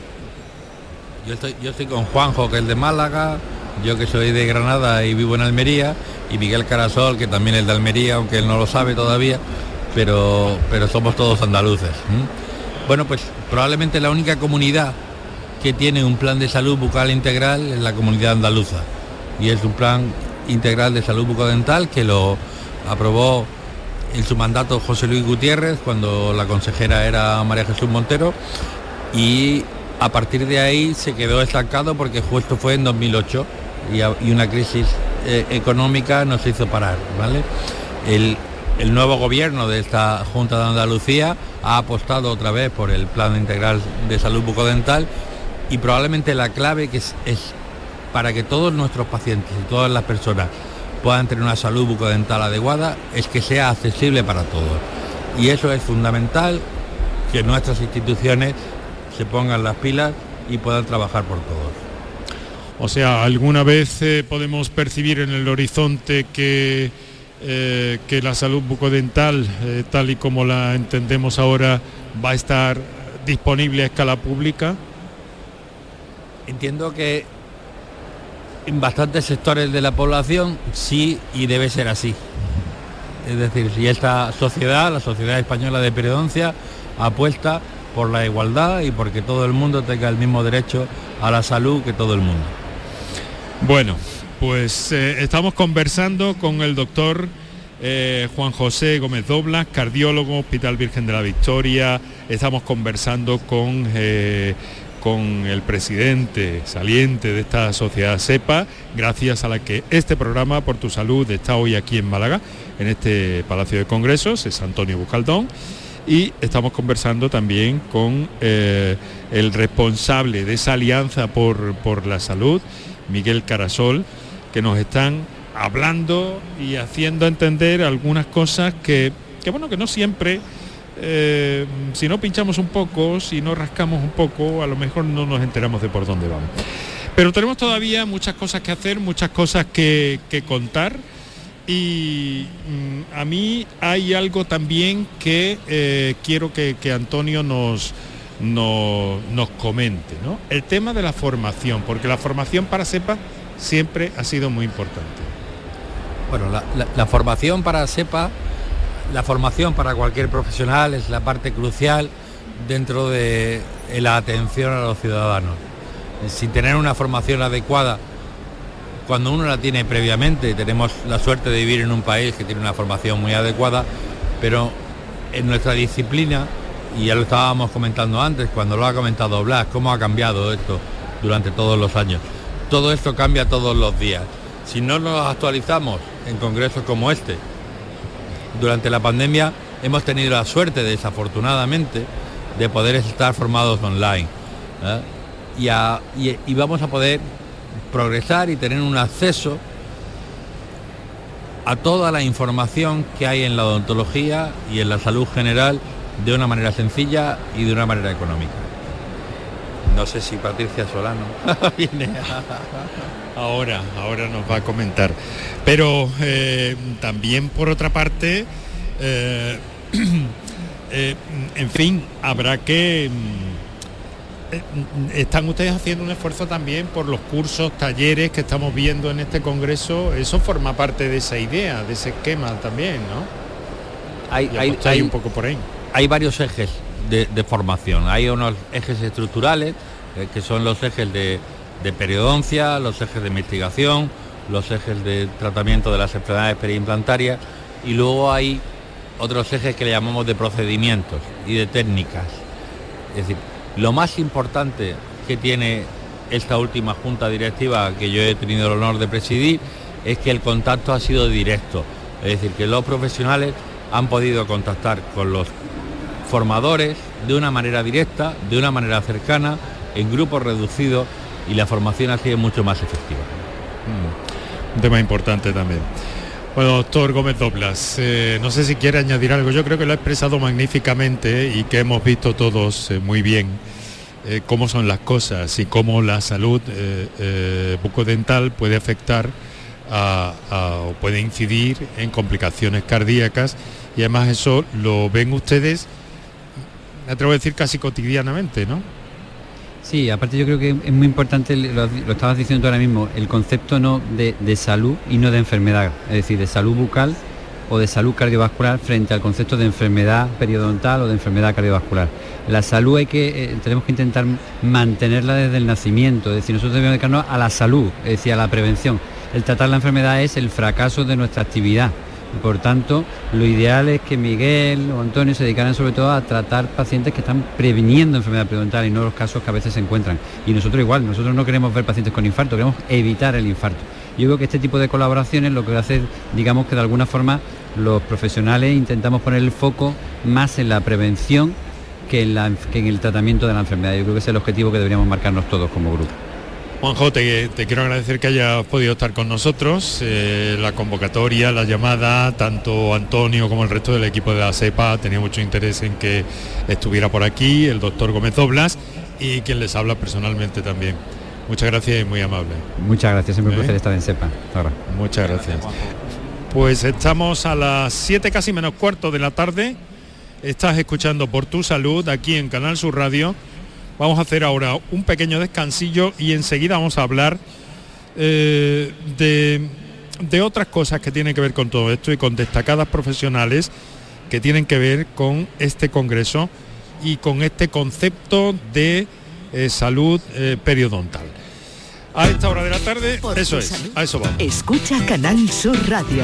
Yo estoy, yo estoy con Juanjo, que es de Málaga, yo que soy de Granada y vivo en Almería, y Miguel Carasol, que también es de Almería, aunque él no lo sabe todavía, pero, pero somos todos andaluces. Bueno, pues probablemente la única comunidad que tiene un plan de salud bucal integral es la comunidad andaluza. Y es un plan integral de salud bucodental que lo aprobó en su mandato José Luis Gutiérrez, cuando la consejera era María Jesús Montero, y a partir de ahí se quedó estancado porque justo fue en 2008 y, una crisis eh, económica nos hizo parar. ¿vale? El, nuevo gobierno de esta Junta de Andalucía ha apostado otra vez por el Plan Integral de Salud Bucodental y probablemente la clave que es para que todos nuestros pacientes y todas las personas puedan tener una salud bucodental adecuada es que sea accesible para todos. Y eso es fundamental, que nuestras instituciones se pongan las pilas y puedan trabajar por todos. O sea, ¿alguna vez eh, podemos percibir en el horizonte que, eh, que la salud bucodental, eh, tal y como la entendemos ahora, va a estar disponible a escala pública? Entiendo que en bastantes sectores de la población sí y debe ser así. Es decir, si esta sociedad, la sociedad española de periodoncia, apuesta por la igualdad y porque todo el mundo tenga el mismo derecho a la salud que todo el mundo. Bueno, pues eh, estamos conversando con el doctor eh, Juan José Gómez Doblas, cardiólogo, Hospital Virgen de la Victoria. Estamos conversando con eh, con el presidente saliente de esta sociedad SEPA, gracias a la que este programa Por tu Salud está hoy aquí en Málaga, en este Palacio de Congresos, es Antonio Bucaldón, y estamos conversando también con eh, el responsable de esa alianza por, por la salud, Miguel Carasol, que nos están hablando y haciendo entender algunas cosas que, que bueno, que no siempre eh, si no pinchamos un poco, si no rascamos un poco, a lo mejor no nos enteramos de por dónde vamos. Pero tenemos todavía muchas cosas que hacer, muchas cosas que, contar y mm, a mí hay algo también que eh, quiero que, Antonio nos, nos comente, ¿no? El tema de la formación, porque la formación para SEPA siempre ha sido muy importante. Bueno, la, formación para SEPA, la formación para cualquier profesional es la parte crucial dentro de la atención a los ciudadanos. Sin tener una formación adecuada, cuando uno la tiene previamente, tenemos la suerte de vivir en un país que tiene una formación muy adecuada, pero en nuestra disciplina, y ya lo estábamos comentando antes, cuando lo ha comentado Blas, cómo ha cambiado esto durante todos los años. Todo esto cambia todos los días. Si no nos actualizamos en congresos como este, durante la pandemia hemos tenido la suerte, desafortunadamente, de poder estar formados online. ¿eh? Y, vamos a poder progresar y tener un acceso a toda la información que hay en la odontología y en la salud general de una manera sencilla y de una manera económica. No sé si Patricia Solano [LAUGHS] viene ahora, ahora nos va a comentar. Pero eh, también por otra parte, eh, [CLEARS THROAT] eh, en fin, habrá que... Mm, están ustedes haciendo un esfuerzo también por los cursos, talleres que estamos viendo en este congreso. Eso forma parte de esa idea, de ese esquema también, ¿no? Hay, hay, un poco por ahí. Hay varios ejes de, de formación. Hay unos ejes estructurales, que son los ejes de de periodoncia, los ejes de investigación, los ejes de tratamiento de las enfermedades periimplantarias y luego hay otros ejes que le llamamos de procedimientos y de técnicas. Es decir, lo más importante que tiene esta última junta directiva que yo he tenido el honor de presidir es que el contacto ha sido directo. Es decir, que los profesionales han podido contactar con los formadores de una manera directa, de una manera cercana, en grupos reducidos y la formación ha sido mucho más efectiva. Mm. Un tema importante también. Bueno, doctor Gómez Doblas, eh, no sé si quiere añadir algo. Yo creo que lo ha expresado magníficamente y que hemos visto todos eh, muy bien eh, cómo son las cosas y cómo la salud bucodental puede afectar o puede incidir en complicaciones cardíacas y además eso lo ven ustedes, me atrevo a decir casi cotidianamente, ¿no? Sí, aparte yo creo que es muy importante, lo, estabas diciendo tú ahora mismo, el concepto no de, salud y no de enfermedad, es decir, de salud bucal o de salud cardiovascular frente al concepto de enfermedad periodontal o de enfermedad cardiovascular. La salud hay que, eh, tenemos que intentar mantenerla desde el nacimiento, es decir, nosotros debemos dedicarnos a la salud, es decir, a la prevención. El tratar la enfermedad es el fracaso de nuestra actividad por tanto, lo ideal es que Miguel o Antonio se dedicaran sobre todo a tratar pacientes que están previniendo enfermedad periodontal y no los casos que a veces se encuentran. Y nosotros igual, nosotros no queremos ver pacientes con infarto, queremos evitar el infarto. Yo creo que este tipo de colaboraciones lo que hace, digamos que de alguna forma los profesionales intentamos poner el foco más en la prevención que en, que en el tratamiento de la enfermedad. Yo creo que ese es el objetivo que deberíamos marcarnos todos como grupo. Juanjo, te, quiero agradecer que hayas podido estar con nosotros. Eh, la convocatoria, la llamada, tanto Antonio como el resto del equipo de la CEPA tenía mucho interés en que estuviera por aquí, el doctor Gómez Oblas y quien les habla personalmente también. Muchas gracias y muy amable. Muchas gracias, siempre un placer ¿Eh? estar en CEPA. Muchas gracias. Pues estamos a las 7 casi menos cuarto de la tarde. Estás escuchando por tu salud aquí en Canal Sur Radio Vamos a hacer ahora un pequeño descansillo y enseguida vamos a hablar eh, de, otras cosas que tienen que ver con todo esto y con destacadas profesionales que tienen que ver con este congreso y con este concepto de eh, salud eh, periodontal. A esta hora de la tarde, eso es, a eso vamos. Escucha Canal Sur Radio.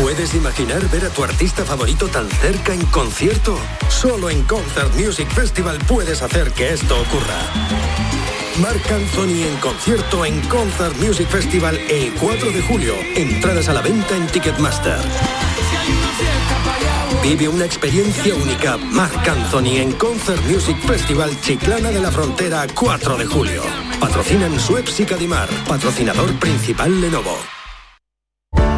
¿Puedes imaginar ver a tu artista favorito tan cerca en concierto? Solo en Concert Music Festival puedes hacer que esto ocurra. Marc Anthony en concierto en Concert Music Festival el 4 de julio. Entradas a la venta en Ticketmaster. Vive una experiencia única. Marc Anthony en Concert Music Festival Chiclana de la Frontera 4 de julio. Patrocinan Suez y Cadimar. Patrocinador principal Lenovo.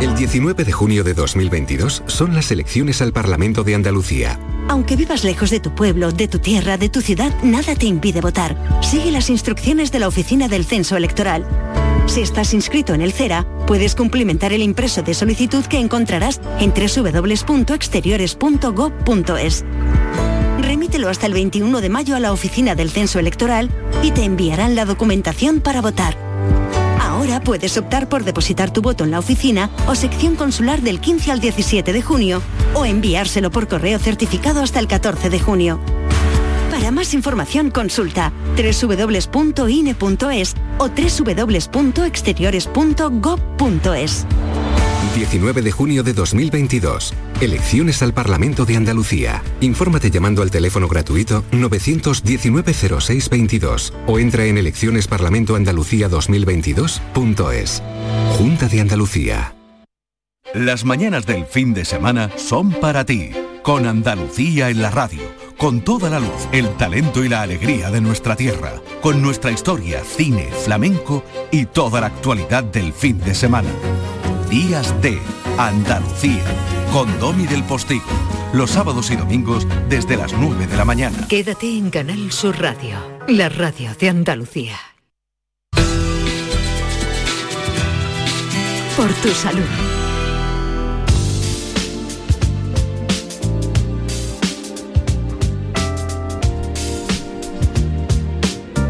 El 19 de junio de 2022 son las elecciones al Parlamento de Andalucía. Aunque vivas lejos de tu pueblo, de tu tierra, de tu ciudad, nada te impide votar. Sigue las instrucciones de la Oficina del Censo Electoral. Si estás inscrito en el CERA, puedes cumplimentar el impreso de solicitud que encontrarás en www.exteriores.gov.es. Remítelo hasta el 21 de mayo a la Oficina del Censo Electoral y te enviarán la documentación para votar. Ahora puedes optar por depositar tu voto en la oficina o sección consular del 15 al 17 de junio o enviárselo por correo certificado hasta el 14 de junio. Para más información consulta www.ine.es o www.exteriores.gov.es. 19 de junio de 2022. Elecciones al Parlamento de Andalucía. Infórmate llamando al teléfono gratuito 919-0622 o entra en eleccionesparlamentoandalucía2022.es. Junta de Andalucía. Las mañanas del fin de semana son para ti, con Andalucía en la radio, con toda la luz, el talento y la alegría de nuestra tierra, con nuestra historia, cine, flamenco y toda la actualidad del fin de semana. Días de Andalucía, con Domi del Postigo, los sábados y domingos desde las 9 de la mañana. Quédate en Canal Sur Radio, la radio de Andalucía. Por tu salud.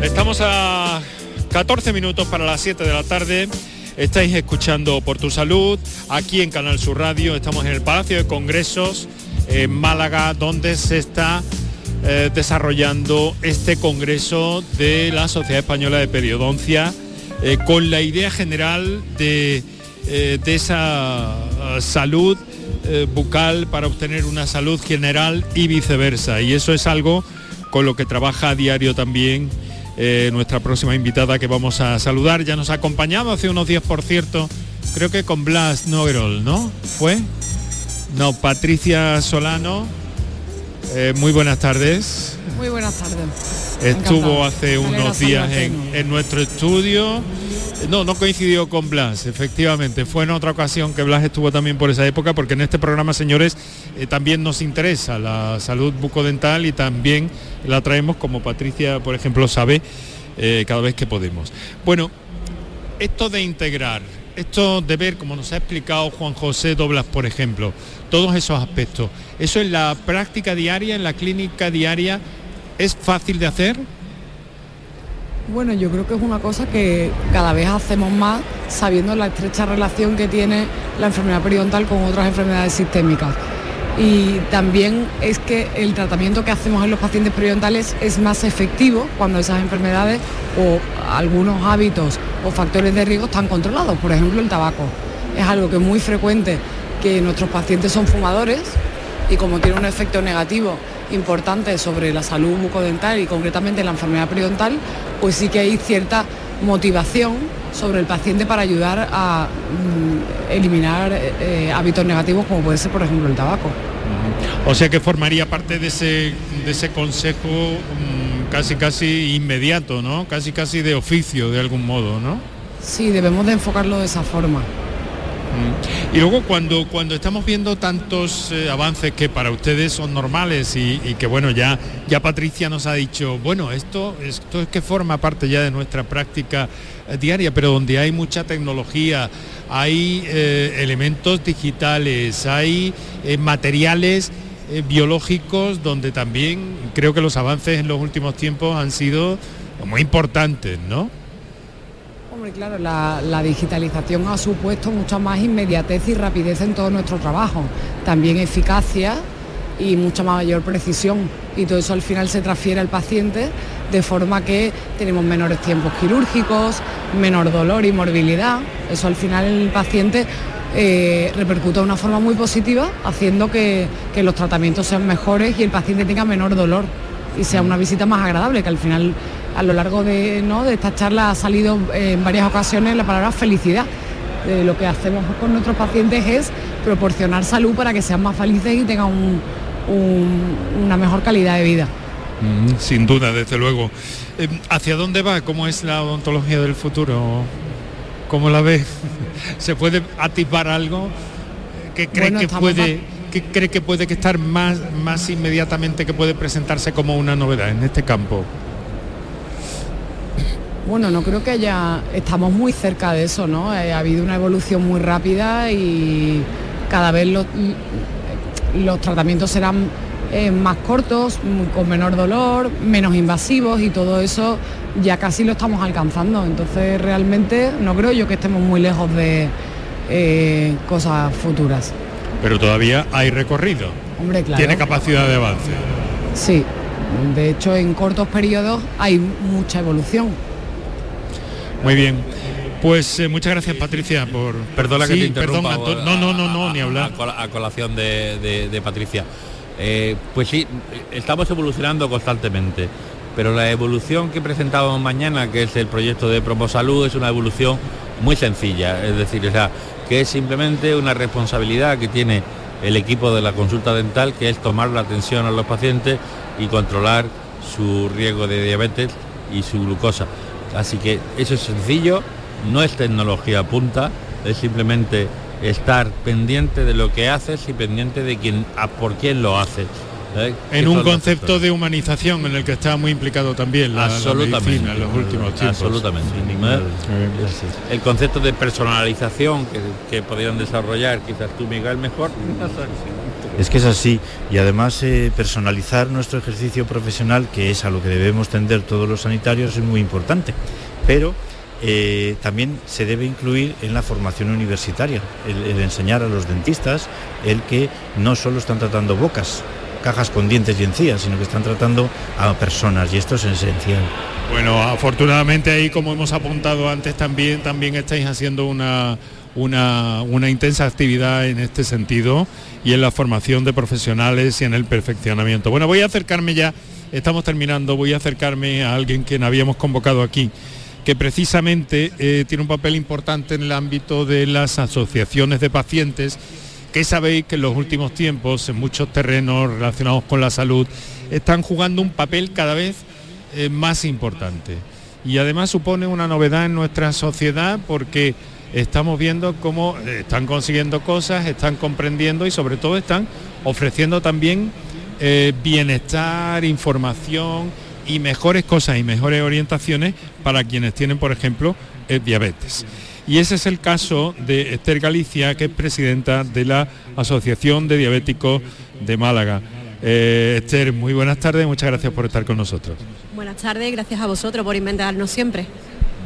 Estamos a 14 minutos para las 7 de la tarde. Estáis escuchando Por tu Salud aquí en Canal Sur Radio. Estamos en el Palacio de Congresos en Málaga, donde se está eh, desarrollando este congreso de la Sociedad Española de Periodoncia eh, con la idea general de, eh, de esa salud bucal para obtener una salud general y viceversa. Y eso es algo con lo que trabaja a diario también eh, nuestra próxima invitada que vamos a saludar. Ya nos ha acompañado hace unos días, por cierto, creo que con Blas Nogerol, ¿no? ¿Fue? No, Patricia Solano. Eh, muy buenas tardes. Muy buenas tardes. Estuvo hace unos días en, en nuestro estudio. No, no coincidió con Blas, efectivamente. Fue en otra ocasión que Blas estuvo también por esa época, porque en este programa, señores, eh, también nos interesa la salud bucodental y también la traemos, como Patricia, por ejemplo, sabe, eh, cada vez que podemos. Bueno, esto de integrar, esto de ver, como nos ha explicado Juan José Doblas, por ejemplo, todos esos aspectos, eso en la práctica diaria, en la clínica diaria, ¿es fácil de hacer? Bueno, yo creo que es una cosa que cada vez hacemos más sabiendo la estrecha relación que tiene la enfermedad periodontal con otras enfermedades sistémicas. Y también es que el tratamiento que hacemos en los pacientes periodontales es más efectivo cuando esas enfermedades o algunos hábitos o factores de riesgo están controlados. Por ejemplo, el tabaco. Es algo que es muy frecuente que nuestros pacientes son fumadores y como tiene un efecto negativo importante sobre la salud bucodental y concretamente la enfermedad periodontal, pues sí que hay cierta motivación sobre el paciente para ayudar a mm, eliminar eh, hábitos negativos como puede ser por ejemplo el tabaco. O sea que formaría parte de ese, de ese consejo mm, casi casi inmediato, ¿no? Casi casi de oficio de algún modo, ¿no? Sí, debemos de enfocarlo de esa forma. Y luego cuando, cuando estamos viendo tantos eh, avances que para ustedes son normales y, que bueno, ya, ya Patricia nos ha dicho, bueno, esto, esto es que forma parte ya de nuestra práctica eh, diaria, pero donde hay mucha tecnología, hay eh, elementos digitales, hay materiales biológicos donde también creo que los avances en los últimos tiempos han sido muy importantes, ¿no? Hombre, claro, la, la digitalización ha supuesto mucha más inmediatez y rapidez en todo nuestro trabajo, también eficacia y mucha mayor precisión. Y todo eso al final se transfiere al paciente de forma que tenemos menores tiempos quirúrgicos, menor dolor y morbilidad. Eso al final el paciente eh, repercute de una forma muy positiva, haciendo que, que los tratamientos sean mejores y el paciente tenga menor dolor y sea una visita más agradable, que al final a lo largo de, ¿no? de esta charla ha salido en varias ocasiones la palabra felicidad. Eh, lo que hacemos con nuestros pacientes es proporcionar salud para que sean más felices y tengan una mejor calidad de vida. Mm, sin duda, desde luego. Eh, ¿Hacia dónde va? ¿Cómo es la odontología del futuro? ¿Cómo la ve? [LAUGHS] ¿Se puede atisbar algo? ¿Qué cree que puede, ¿qué cree que puede que estar más, más inmediatamente que puede presentarse como una novedad en este campo? Bueno, no creo que haya, estamos muy cerca de eso, ¿no? Eh, ha habido una evolución muy rápida y cada vez los, los tratamientos serán eh, más cortos, con menor dolor, menos invasivos y todo eso ya casi lo estamos alcanzando. Entonces realmente no creo yo que estemos muy lejos de eh, cosas futuras. Pero todavía hay recorrido. Hombre, claro. Tiene capacidad de avance. Sí, de hecho en cortos periodos hay mucha evolución. Muy bien. Pues eh, muchas gracias Patricia por... Perdona que te interrumpa. no, no, no, no, ni hablar. A, colación de, Patricia. Eh, pues sí, estamos evolucionando constantemente, pero la evolución que presentamos mañana, que es el proyecto de Promosalud, es una evolución muy sencilla, es decir, o sea, que es simplemente una responsabilidad que tiene el equipo de la consulta dental, que es tomar la atención a los pacientes y controlar su riesgo de diabetes y su glucosa. Así que eso es sencillo, no es tecnología punta, es simplemente estar pendiente de lo que haces y pendiente de quién, a por quién lo haces. ¿eh? En un concepto de humanización en el que está muy implicado también la, absolutamente, medicina en los últimos tiempos. Absolutamente. ¿eh? El concepto de personalización que, que podrían desarrollar quizás tú, Miguel, mejor. [LAUGHS] Es que es así y además eh, personalizar nuestro ejercicio profesional, que es a lo que debemos tender todos los sanitarios, es muy importante. Pero eh, también se debe incluir en la formación universitaria, el, enseñar a los dentistas el que no solo están tratando bocas, cajas con dientes y encías, sino que están tratando a personas y esto es esencial. Bueno, afortunadamente ahí como hemos apuntado antes también, también estáis haciendo una, una, una intensa actividad en este sentido y en la formación de profesionales y en el perfeccionamiento. Bueno, voy a acercarme ya, estamos terminando, voy a acercarme a alguien que habíamos convocado aquí que precisamente eh, tiene un papel importante en el ámbito de las asociaciones de pacientes, que sabéis que en los últimos tiempos, en muchos terrenos relacionados con la salud, están jugando un papel cada vez eh, más importante. Y además supone una novedad en nuestra sociedad porque estamos viendo cómo están consiguiendo cosas, están comprendiendo y sobre todo están ofreciendo también eh, bienestar, información y mejores cosas y mejores orientaciones para quienes tienen, por ejemplo, eh, diabetes. Y ese es el caso de Esther Galicia, que es presidenta de la Asociación de Diabéticos de Málaga. Eh, Esther, muy buenas tardes, muchas gracias por estar con nosotros. Buenas tardes, gracias a vosotros por inventarnos siempre.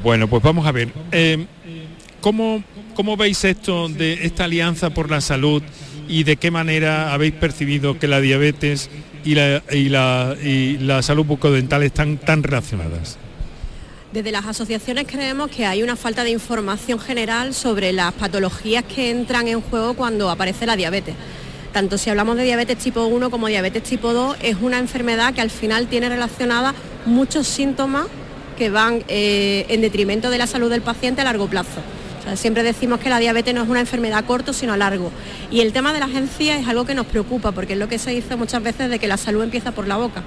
Bueno, pues vamos a ver. Eh, ¿cómo, ¿Cómo veis esto de esta alianza por la salud y de qué manera habéis percibido que la diabetes y la, y la, y la salud bucodental están tan relacionadas? Desde las asociaciones creemos que hay una falta de información general sobre las patologías que entran en juego cuando aparece la diabetes. Tanto si hablamos de diabetes tipo 1 como diabetes tipo 2, es una enfermedad que al final tiene relacionada muchos síntomas que van eh, en detrimento de la salud del paciente a largo plazo siempre decimos que la diabetes no es una enfermedad a corto, sino a largo. Y el tema de la agencia es algo que nos preocupa, porque es lo que se dice muchas veces de que la salud empieza por la boca.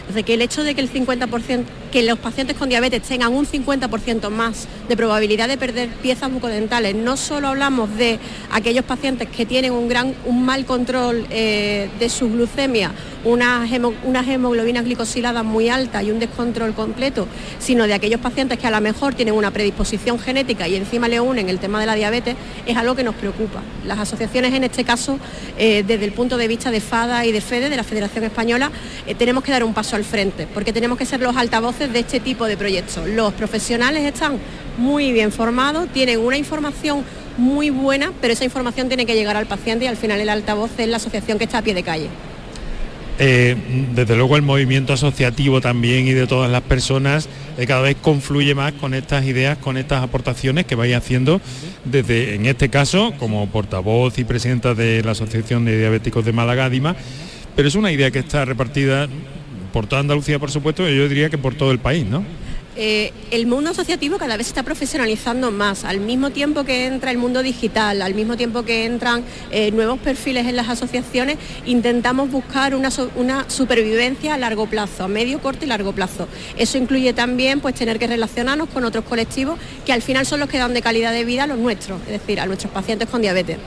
Entonces, que el hecho de que el 50%, que los pacientes con diabetes tengan un 50% más de probabilidad de perder piezas bucodentales, no solo hablamos de aquellos pacientes que tienen un gran, un mal control eh, de su glucemia, unas, hemoglobinas glicosiladas muy altas y un descontrol completo, sino de aquellos pacientes que a lo mejor tienen una predisposición genética y encima le unen el tema de la diabetes, es algo que nos preocupa. Las asociaciones en este caso, eh, desde el punto de vista de FADA y de FEDE, de la Federación Española, eh, tenemos que dar un paso al frente, porque tenemos que ser los altavoces de este tipo de proyectos. Los profesionales están muy bien formados, tienen una información muy buena, pero esa información tiene que llegar al paciente y al final el altavoz es la asociación que está a pie de calle. Eh, desde luego el movimiento asociativo también y de todas las personas eh, cada vez confluye más con estas ideas, con estas aportaciones que vais haciendo desde, en este caso, como portavoz y presidenta de la Asociación de Diabéticos de Málaga, DIMA, pero es una idea que está repartida por toda Andalucía, por supuesto, yo diría que por todo el país, ¿no? Eh, el mundo asociativo cada vez se está profesionalizando más, al mismo tiempo que entra el mundo digital, al mismo tiempo que entran eh, nuevos perfiles en las asociaciones, intentamos buscar una, una, supervivencia a largo plazo, a medio, corto y largo plazo. Eso incluye también pues, tener que relacionarnos con otros colectivos que al final son los que dan de calidad de vida a los nuestros, es decir, a nuestros pacientes con diabetes.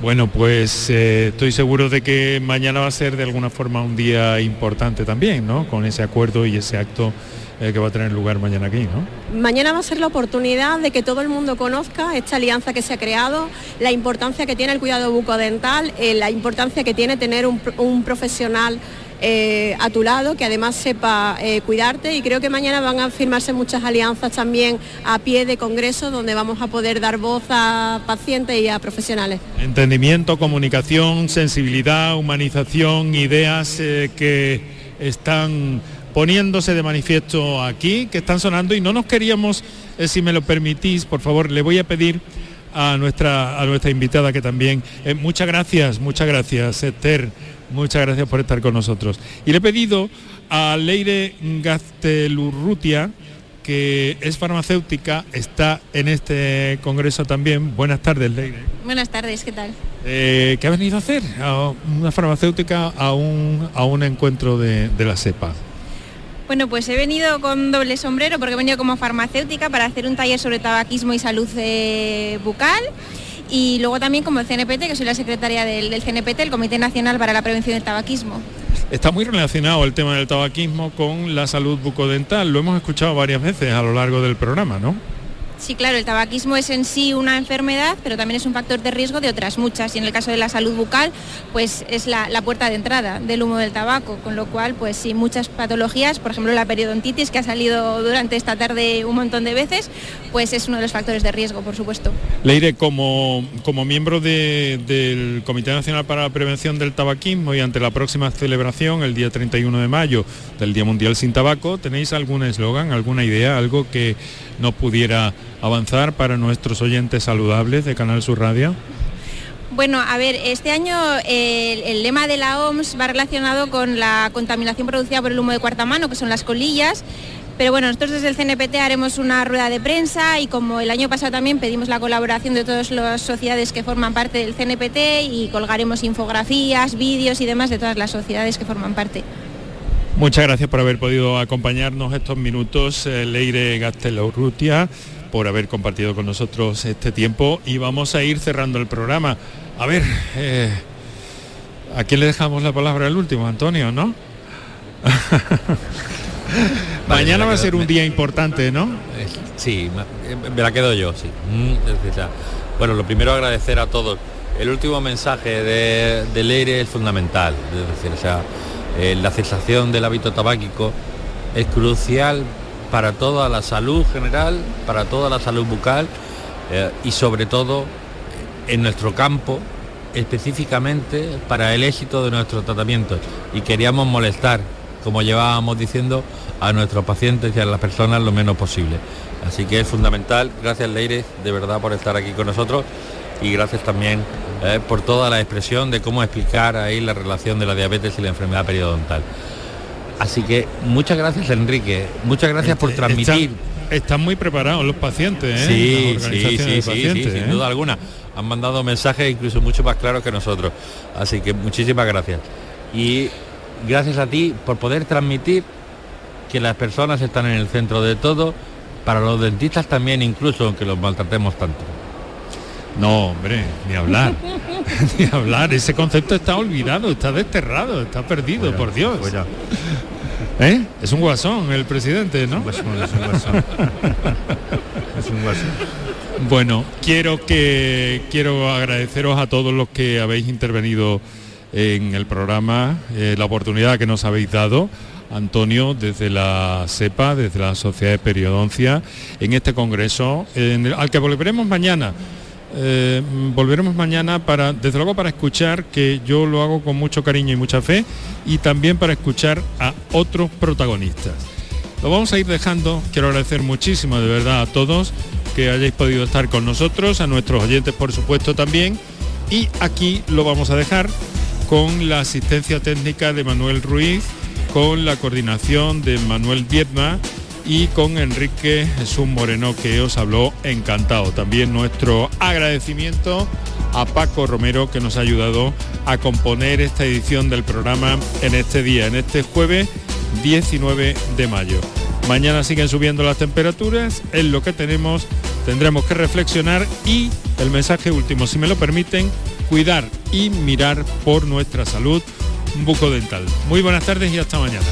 Bueno, pues eh, estoy seguro de que mañana va a ser de alguna forma un día importante también, ¿no? Con ese acuerdo y ese acto eh, que va a tener lugar mañana aquí, ¿no? Mañana va a ser la oportunidad de que todo el mundo conozca esta alianza que se ha creado, la importancia que tiene el cuidado bucodental, eh, la importancia que tiene tener un, profesional eh, a tu lado que además sepa cuidarte. Y creo que mañana van a firmarse muchas alianzas también a pie de congreso donde vamos a poder dar voz a pacientes y a profesionales. Entendimiento, comunicación, sensibilidad, humanización, ideas que están poniéndose de manifiesto aquí, que están sonando. Y no nos queríamos, eh, si me lo permitís, por favor, le voy a pedir a nuestra, a nuestra invitada que también, eh, muchas gracias, muchas gracias, Esther, muchas gracias por estar con nosotros. Y le he pedido a Leire Gaztelurrutia, que es farmacéutica, está en este congreso también. Buenas tardes, Leire. Buenas tardes, ¿qué tal? Eh, ¿Qué ha venido a hacer? A una farmacéutica a un, a un encuentro de, de la CEPA. Bueno, pues he venido con doble sombrero porque he venido como farmacéutica para hacer un taller sobre tabaquismo y salud eh, bucal y luego también como el CNPT, que soy la secretaria del, del, CNPT, el Comité Nacional para la Prevención del Tabaquismo. Está muy relacionado el tema del tabaquismo con la salud bucodental, lo hemos escuchado varias veces a lo largo del programa, ¿no? Sí, claro, el tabaquismo es en sí una enfermedad, pero también es un factor de riesgo de otras muchas. Y en el caso de la salud bucal, pues es la, puerta de entrada del humo del tabaco, con lo cual, pues sí, muchas patologías, por ejemplo la periodontitis, que ha salido durante esta tarde un montón de veces, pues es uno de los factores de riesgo, por supuesto. Leire, como, como miembro del Comité Nacional para la Prevención del Tabaquismo y ante la próxima celebración, el día 31 de mayo, del Día Mundial sin Tabaco, ¿tenéis algún eslogan, alguna idea, algo que no pudiera avanzar para nuestros oyentes saludables de Canal Sur Radio? Bueno, a ver, este año el, lema de la OMS va relacionado con la contaminación producida por el humo de cuarta mano, que son las colillas. Pero bueno, nosotros desde el CNPT haremos una rueda de prensa y como el año pasado también pedimos la colaboración de todas las sociedades que forman parte del CNPT y colgaremos infografías, vídeos y demás de todas las sociedades que forman parte. Muchas gracias por haber podido acompañarnos estos minutos, eh, Leire Gastelorrutia por haber compartido con nosotros este tiempo y vamos a ir cerrando el programa. A ver, eh, ¿a quién le dejamos la palabra el último? Antonio, ¿no? [LAUGHS] Mañana va a ser un día importante, ¿no? Sí, me la quedo yo, sí. Mm, bueno, lo primero agradecer a todos. El último mensaje de, de Leire es fundamental, es decir, o sea, eh, la cesación del hábito tabáquico es crucial para toda la salud general, para toda la salud bucal eh, y sobre todo en nuestro campo específicamente para el éxito de nuestros tratamientos y queríamos molestar, como llevábamos diciendo, a nuestros pacientes y a las personas lo menos posible. Así que es fundamental, gracias Leire, de verdad por estar aquí con nosotros y gracias también eh, por toda la expresión de cómo explicar ahí la relación de la diabetes y la enfermedad periodontal. Así que muchas gracias Enrique, muchas gracias por transmitir. Están, muy preparados los pacientes, ¿eh? Sí, sí, sí, sí, sin ¿eh? duda alguna. Han mandado mensajes incluso mucho más claros que nosotros. Así que muchísimas gracias. Y gracias a ti por poder transmitir que las personas están en el centro de todo, para los dentistas también incluso, aunque los maltratemos tanto. No, hombre, ni hablar. [LAUGHS] ni hablar. Ese concepto está olvidado, está desterrado, está perdido, por Dios. ¿Eh? Es un guasón el presidente, ¿no? es un guasón. es un guasón. Bueno, quiero que quiero agradeceros a todos los que habéis intervenido en el programa, eh, la oportunidad que nos habéis dado. Antonio, desde la CEPA, desde la Sociedad de Periodoncia, en este congreso, al que volveremos mañana eh, volveremos mañana para, desde luego para escuchar, que yo lo hago con mucho cariño y mucha fe, y también para escuchar a otros protagonistas. Lo vamos a ir dejando, quiero agradecer muchísimo de verdad a todos que hayáis podido estar con nosotros, a nuestros oyentes por supuesto también, y aquí lo vamos a dejar con la asistencia técnica de Manuel Ruiz con la coordinación de Manuel Viedma y con Enrique Jesús Moreno que os habló encantado. También nuestro agradecimiento a Paco Romero que nos ha ayudado a componer esta edición del programa en este día, en este jueves 19 de mayo. Mañana siguen subiendo las temperaturas, es lo que tenemos, tendremos que reflexionar y el mensaje último, si me lo permiten, cuidar y mirar por nuestra salud un buco dental. Muy buenas tardes y hasta mañana.